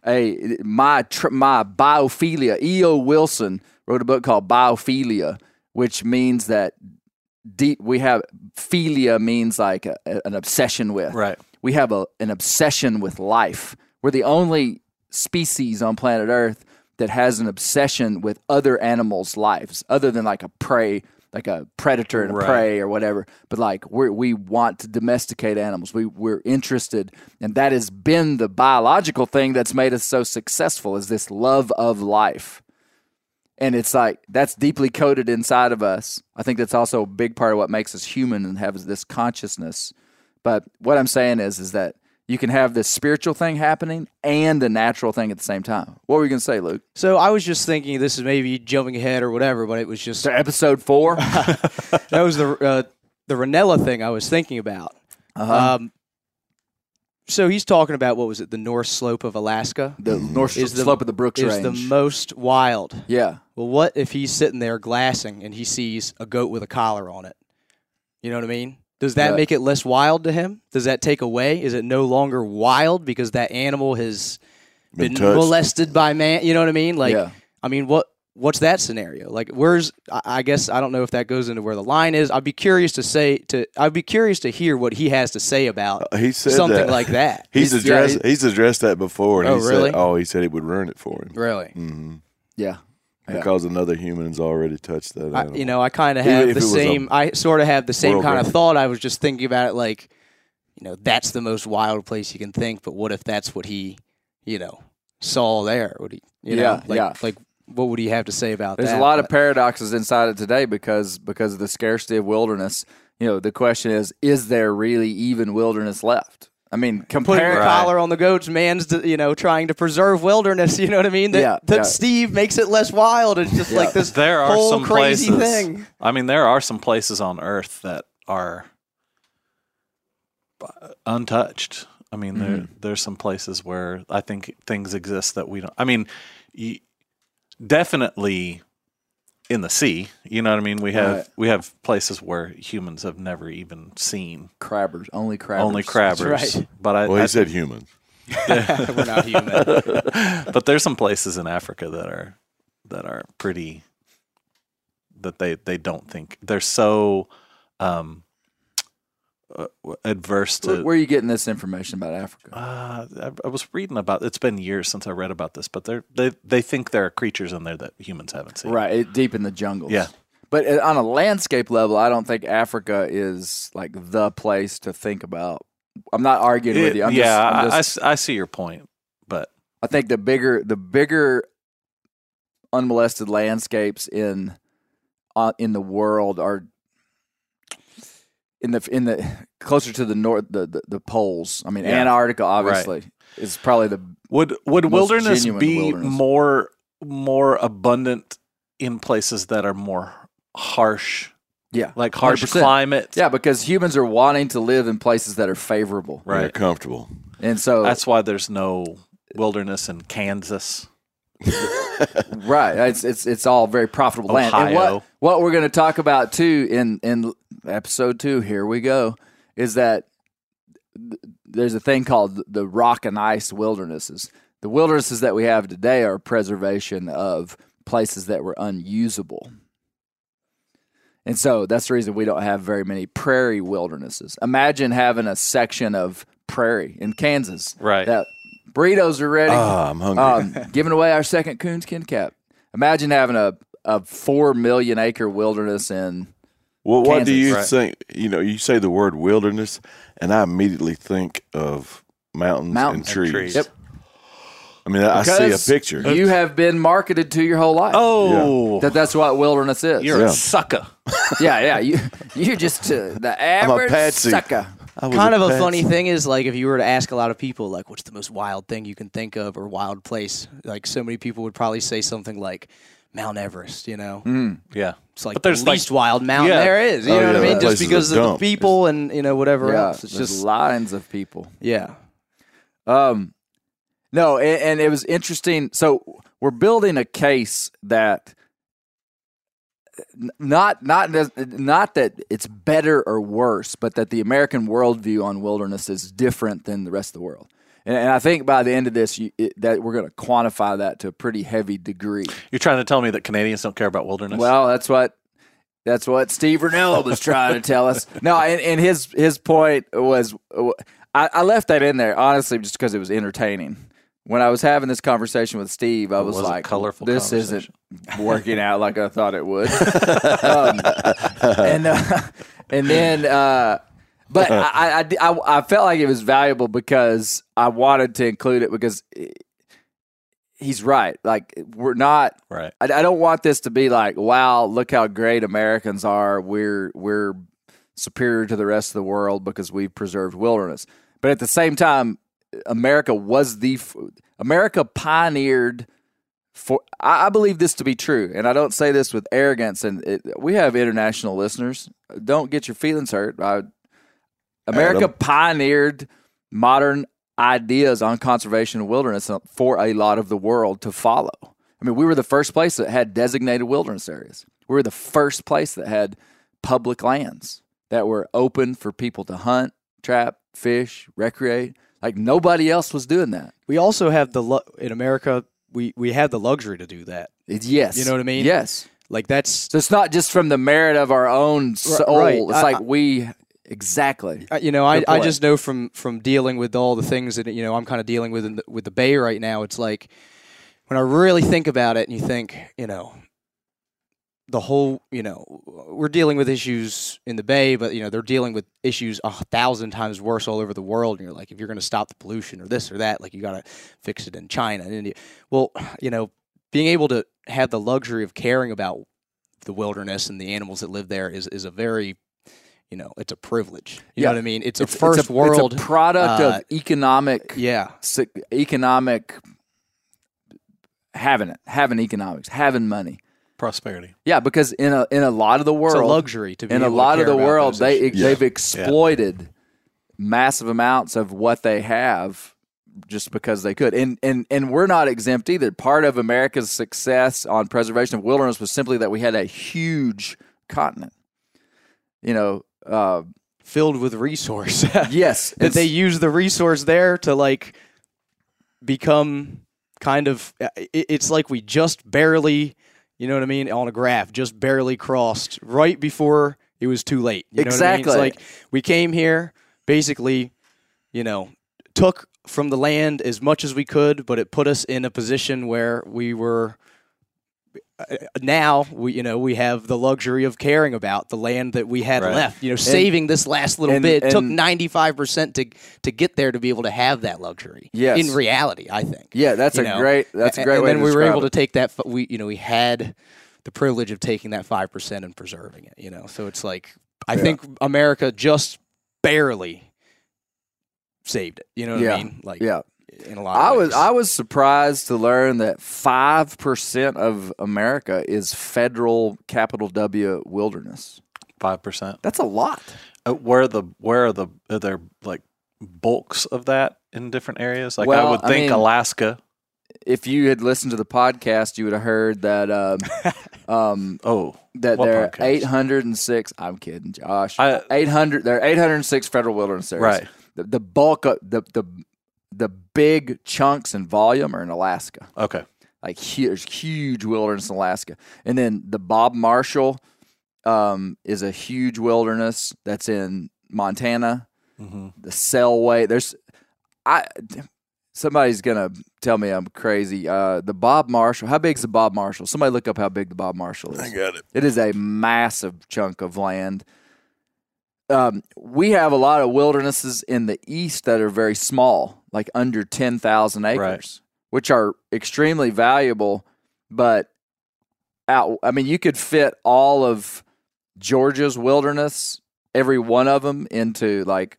a my my biophilia. E.O. Wilson wrote a book called Biophilia, which means that deep. We have philia means like a, an obsession with Right. We have a, an obsession with life. We're the only species on planet Earth that has an obsession with other animals' lives, other than like a prey, like a predator and a Right. prey or whatever. But like we we want to domesticate animals. We we're interested, and that has been the biological thing that's made us so successful. Is this love of life? And it's like that's deeply coded inside of us. I think that's also a big part of what makes us human and have this consciousness. But what I'm saying is, is that you can have this spiritual thing happening and the natural thing at the same time. What were you going to say, Luke? So I was just thinking this is maybe jumping ahead or whatever, but it was just So episode four. that was the uh, the Rinella thing I was thinking about. Uh-huh. Um, so he's talking about what was it? The North Slope of Alaska the north Is the- slope of the Brooks is Range. the most wild. yeah. Well, what if he's sitting there glassing and he sees a goat with a collar on it? You know what I mean? Does that But- make it less wild to him? Does that take away? Is it no longer wild because that animal has Been been, molested by man? You know what I mean? Like, Yeah. I mean, what what's that scenario? Like, where's? I I guess I don't know if that goes into where the line is. I'd be curious to say to. I'd be curious to hear what he has to say about He said something that. like that. He's, He's- yeah, addressed. he's addressed that before. And Oh, he said, really? oh, he said it would ruin it for him Really? hmm Yeah. Yeah. because another human's already touched that. I, you know, I kind of have the it was a same. I sort of have the same kind of thought. I was just thinking about it, like, you know, that's the most wild place you can think. But what if that's what he, you know, saw there? Would he? You know, Yeah, like, yeah. Like, what would he have to say about There's that? There's a lot of paradoxes inside it today because because of the scarcity of wilderness. You know, the question is: Is there really even wilderness left? I mean, putting compare the collar on the goats, man's you know trying to preserve wilderness. You know what I mean? That, Yeah, that yeah. Steve makes it less wild. It's just like this There are whole some crazy places. thing. I mean, there are some places on Earth that are untouched. I mean, Mm-hmm. there's some places where I think things exist that we don't. I mean, y definitely in the sea. You know what I mean? We have Right. we have places where humans have never even seen. crabbers, only crabbers, Only crabbers, right. but I, well, he I said human. We're not human. but there's some places in Africa that are that are pretty that they they don't think they're so um adverse to where are you getting this information about Africa? uh, I, I was reading about it's been years since I read about this but they're they they think there are creatures in there that humans haven't seen Right, it, deep in the jungles. Yeah. But uh, on a landscape level, I don't think Africa is like the place to think about. I'm not arguing with you. I'm yeah just, I'm I- I, just- s- I see your point but I think the bigger the bigger unmolested landscapes in uh, in the world are in the in the closer to the north the the, the poles. I mean, Yeah. Antarctica obviously is probably the would would Most wilderness be wilderness. more more abundant in places that are more harsh yeah like harsh 100%. climate yeah because humans are wanting to live in places that are favorable, They're right comfortable. and so That's why there's no wilderness in Kansas. Right. It's it's it's all very profitable land. And what what we're going to talk about too in in episode 2, here we go, is that th- there's a thing called the rock and ice wildernesses. The wildernesses that we have today are preservation of places that were unusable. And so that's the reason we don't have very many prairie wildernesses. Imagine having a section of prairie in Kansas. Right. That burritos are ready Ah, I'm hungry. um, giving away our second coonskin cap. Imagine having a, a four million acre wilderness in well, what do you Right. think? You know, you say the word wilderness, and I immediately think of mountains, Mountains. and trees. trees. Yep. I mean, I see a picture. You have been marketed to your whole life. Oh, that that's what wilderness is. you're Yeah. a sucker. yeah, yeah. You you're just uh, the average patsy. sucker. I was kind of a patsy. funny thing is like if you were to ask a lot of people like what's the most wild thing you can think of or wild place like so many people would probably say something like mount everest you know Yeah, it's like But there's the like- least wild mountain Yeah. there is you Oh, know what i mean just place is a because of the dump. people and you know whatever Yeah, else it's there's just lines of people. yeah Um, no, and, and it was interesting. So we're building a case that not not that- not that it's better or worse, but that the American worldview on wilderness is different than the rest of the world. And, and I think by the end of this, you, it, that we're going to quantify that to a pretty heavy degree. you're trying to tell me that Canadians don't care about wilderness? Well, that's what that's what Steve Rinella was trying to tell us. No, and, and his his point was, I, I left that in there honestly just because it was entertaining. When I was having this conversation with Steve, I was, was like, colorful "This isn't working out like I thought it would." um, and uh, and then, uh, but uh-huh. I, I, I I felt like it was valuable because I wanted to include it because he's right. Like we're not right. I, I don't want this to be like, wow, look how great Americans are. We're we're superior to the rest of the world because we've preserved wilderness. But at the same time, America was the America pioneered for. I, I believe this to be true, and I don't say this with arrogance. And it, we have international listeners. Don't get your feelings hurt. I, America Adam. pioneered modern ideas on conservation and wilderness for a lot of the world to follow. I mean, we were the first place that had designated wilderness areas. We were the first place that had public lands. that were open for people to hunt, trap, fish, recreate. Like nobody else was doing that. We also have the lu- in America. We we have the luxury to do that. It's, yes, You know what I mean? Yes. Like that's So it's not just from the merit of our own soul. right. It's I- like we exactly. You know, I, I just know from from dealing with all the things that you know I'm kind of dealing with in the, with the Bay right now. It's like when I really think about it, and you think, you know, the whole, you know, we're dealing with issues in the Bay, but you know they're dealing with issues a thousand times worse all over the world. And you're like, if you're going to stop the pollution or this or that, like you got to fix it in China and India. Well, you know, being able to have the luxury of caring about the wilderness and the animals that live there is is a very you know, it's a privilege. You Yeah. know what I mean? It's, a first it's a, world It's a product uh, of economic, Yeah, economic having it, having economics, having money. Prosperity. Yeah, because in a in a lot of the it's a world, luxury to be in a able to lot of the world, they issues. Yeah. they've exploited massive amounts of what they have just because they could. And and and we're not exempt either. Part of America's success on preservation of wilderness was simply that we had a huge continent. You know, uh, filled with resource. yes, that they use the resource there to like become kind of uh, it's like we just barely you know what i mean on a graph just barely crossed right before it was too late you know what I mean? Exactly. it's like we came here basically you know took from the land as much as we could but it put us in a position where we were now we you know we have the luxury of caring about the land that we had Right. left you know saving this last little and- bit took 95% to to get there to be able to have that luxury Yes. in reality i think yeah, that's you a know? great that's a great and way then to we were able it. to take that we you know we had the privilege of taking that 5% and preserving it you know so it's like i Yeah. think america just barely saved it you know what Yeah. i mean like yeah. In a lot of I was. I was surprised to learn that five percent of America is federal capital W wilderness. Five percent. That's a lot. Uh, where are the where are the are there like bulks of that in different areas? Like I Well, would I think mean- Alaska. If you had listened to the podcast, you would have heard that um, um, Oh, that What there are 806. I'm kidding, Josh. I- 800. There are 806 federal wilderness areas. Right. The, the bulk of the the the big chunks and volume are in Alaska. okay. like there's huge wilderness in Alaska, and then the Bob Marshall um, is a huge wilderness that's in Montana. hmm The Selway, there's I somebody's gonna tell me I'm crazy. Uh, the Bob Marshall, how big's the Bob Marshall? Somebody look up how big the Bob Marshall is. I got it. It is a massive chunk of land. Um, we have a lot of wildernesses in the east that are very small, like under 10,000 acres, Right. which are extremely valuable. But out, I mean, you could fit all of Georgia's wilderness, every one of them, into like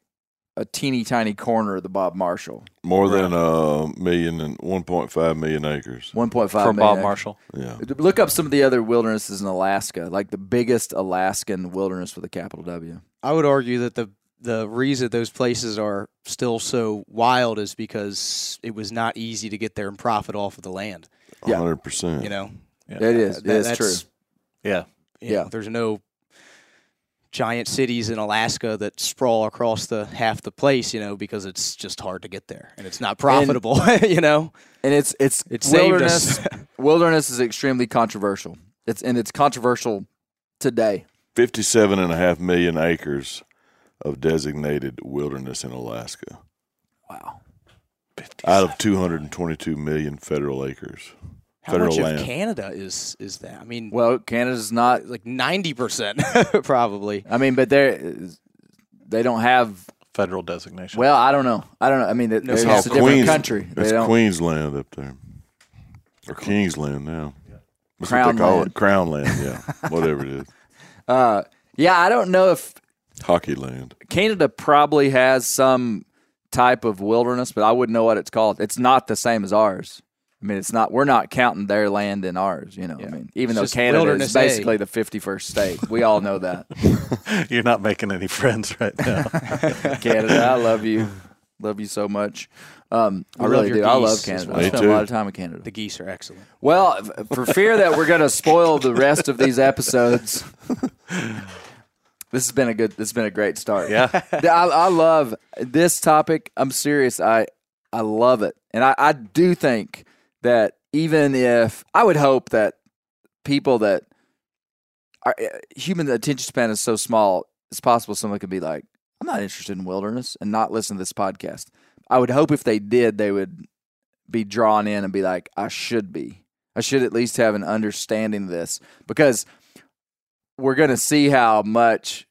a teeny tiny corner of the Bob Marshall, More than a million and 1.5 million acres. 1.5 For million Bob acres. Marshall. Yeah. Look up some of the other wildernesses in Alaska, like the biggest Alaskan wilderness with a capital W. I would argue that the the reason those places are still so wild is because it was not easy to get there and profit off of the land. Yeah. 100%. You know, Yeah. It is. That- it is that's- true. Yeah. you know, Yeah. there's no giant cities in Alaska that sprawl across the half the place, you know, because it's just hard to get there and it's not profitable, you know. And it's it's It saved wilderness. us. wilderness is extremely controversial. It's and it's controversial today. 57 and a half million acres of designated wilderness in Alaska Wow. out of 222 million federal acres. How much land. of Canada is is that? I mean, Well, Canada's not. like 90% probably. I mean, but they they don't have. Federal designation. Well, I don't know. I don't know. I mean, it- No, it's it's a all different Queens- country. They Queensland up there. Or Kingsland now. That's Crown what they call land. it. Crown land, yeah. Whatever it is. Uh, yeah, I don't know if Hockey land. Canada probably has some type of wilderness, but I wouldn't know what it's called. It's not the same as ours. I mean, it's not. We're not counting their land in ours. You know, I mean, even It's though Canada is wilderness A. basically the fifty-first state, we all know that. You're not making any friends right now. Canada, I love you, love you so much. Um, I love really your do. I love Canada. well. I Me spent too. a lot of time in Canada. The geese are excellent. Well, for fear that we're going to spoil the rest of these episodes, This has been a good. This has been a great start. Yeah. I, I love this topic. I'm serious. I I love it, and I, I do think that even if I would hope that people that are eh, human attention span is so small, it's possible someone could be like, I'm not interested in wilderness and not listen to this podcast. I would hope if they did, they would be drawn in and be like, I should be. I should at least have an understanding of this because we're going to see how much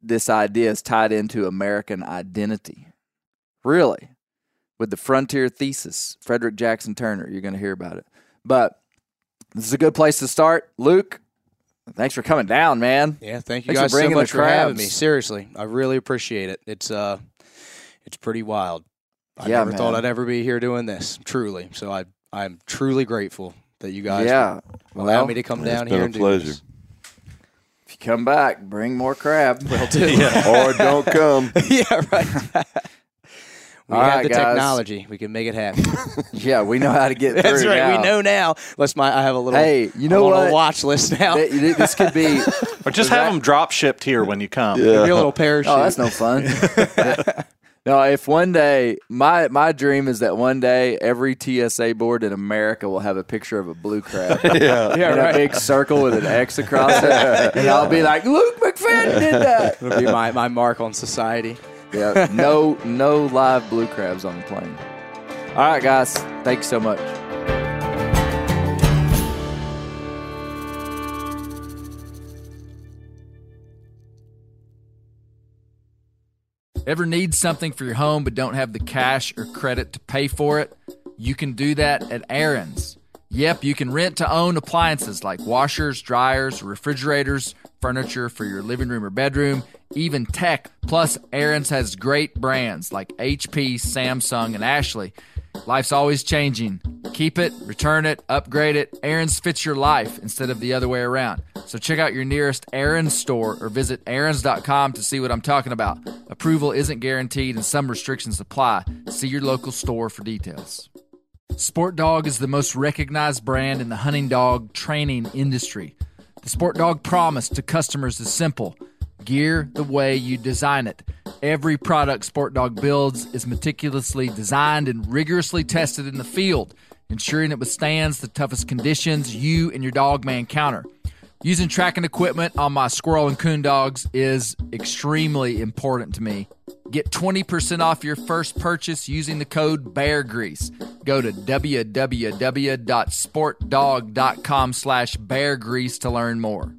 this idea is tied into American identity. Really. With the frontier thesis, Frederick Jackson Turner, you're going to hear about it. But this is a good place to start. Luke, thanks for coming down, man. Yeah, thank you Thanks for guys so much for having me. Seriously, I really appreciate it. It's uh, it's pretty wild. I Yeah, never thought. I'd ever be here doing this. Truly, so I I'm truly grateful that you guys yeah. would allow Well, me to come down here a and do pleasure. this. If you come back, bring more crab. Will do. or don't come. yeah, right. we All have right, the guys. technology. We can make it happen. yeah, we know how to get there. That's through right. now. We know now. Let's my I have a little. Hey, you a know little what? watch list now. Th- th- This could be. Or just have them drop shipped here when you come. Maybe a Yeah. little parachute. Oh, that's no fun. no, if one day my my dream is that one day every TSA board in America will have a picture of a blue crab yeah. yeah, in a big circle with an X across it, and I'll be like, Luke McFadden did that. It'll be my, my mark on society. Yeah, no no live blue crabs on the plane. All right, guys, thanks so much. Ever need something for your home but don't have the cash or credit to pay for it? You can do that at Aaron's. Yep, you can rent to own appliances like washers, dryers, refrigerators, furniture for your living room or bedroom, even tech. Plus, Aaron's has great brands like HP, Samsung, and Ashley. Life's always changing. Keep it, return it, upgrade it. Aaron's fits your life instead of the other way around. So check out your nearest Aaron's store or visit Aaron's.com to see what I'm talking about. Approval isn't guaranteed and some restrictions apply. See your local store for details. Sport Dog is the most recognized brand in the hunting dog training industry. The Sport Dog promise to customers is simple gear the way you design it. Every product Sport Dog builds is meticulously designed and rigorously tested in the field, ensuring it withstands the toughest conditions you and your dog may encounter. Using tracking equipment on my squirrel and coon dogs is extremely important to me. Get 20% off your first purchase using the code BEARGREASE. Go to www.sportdog.com slash beargrease to learn more.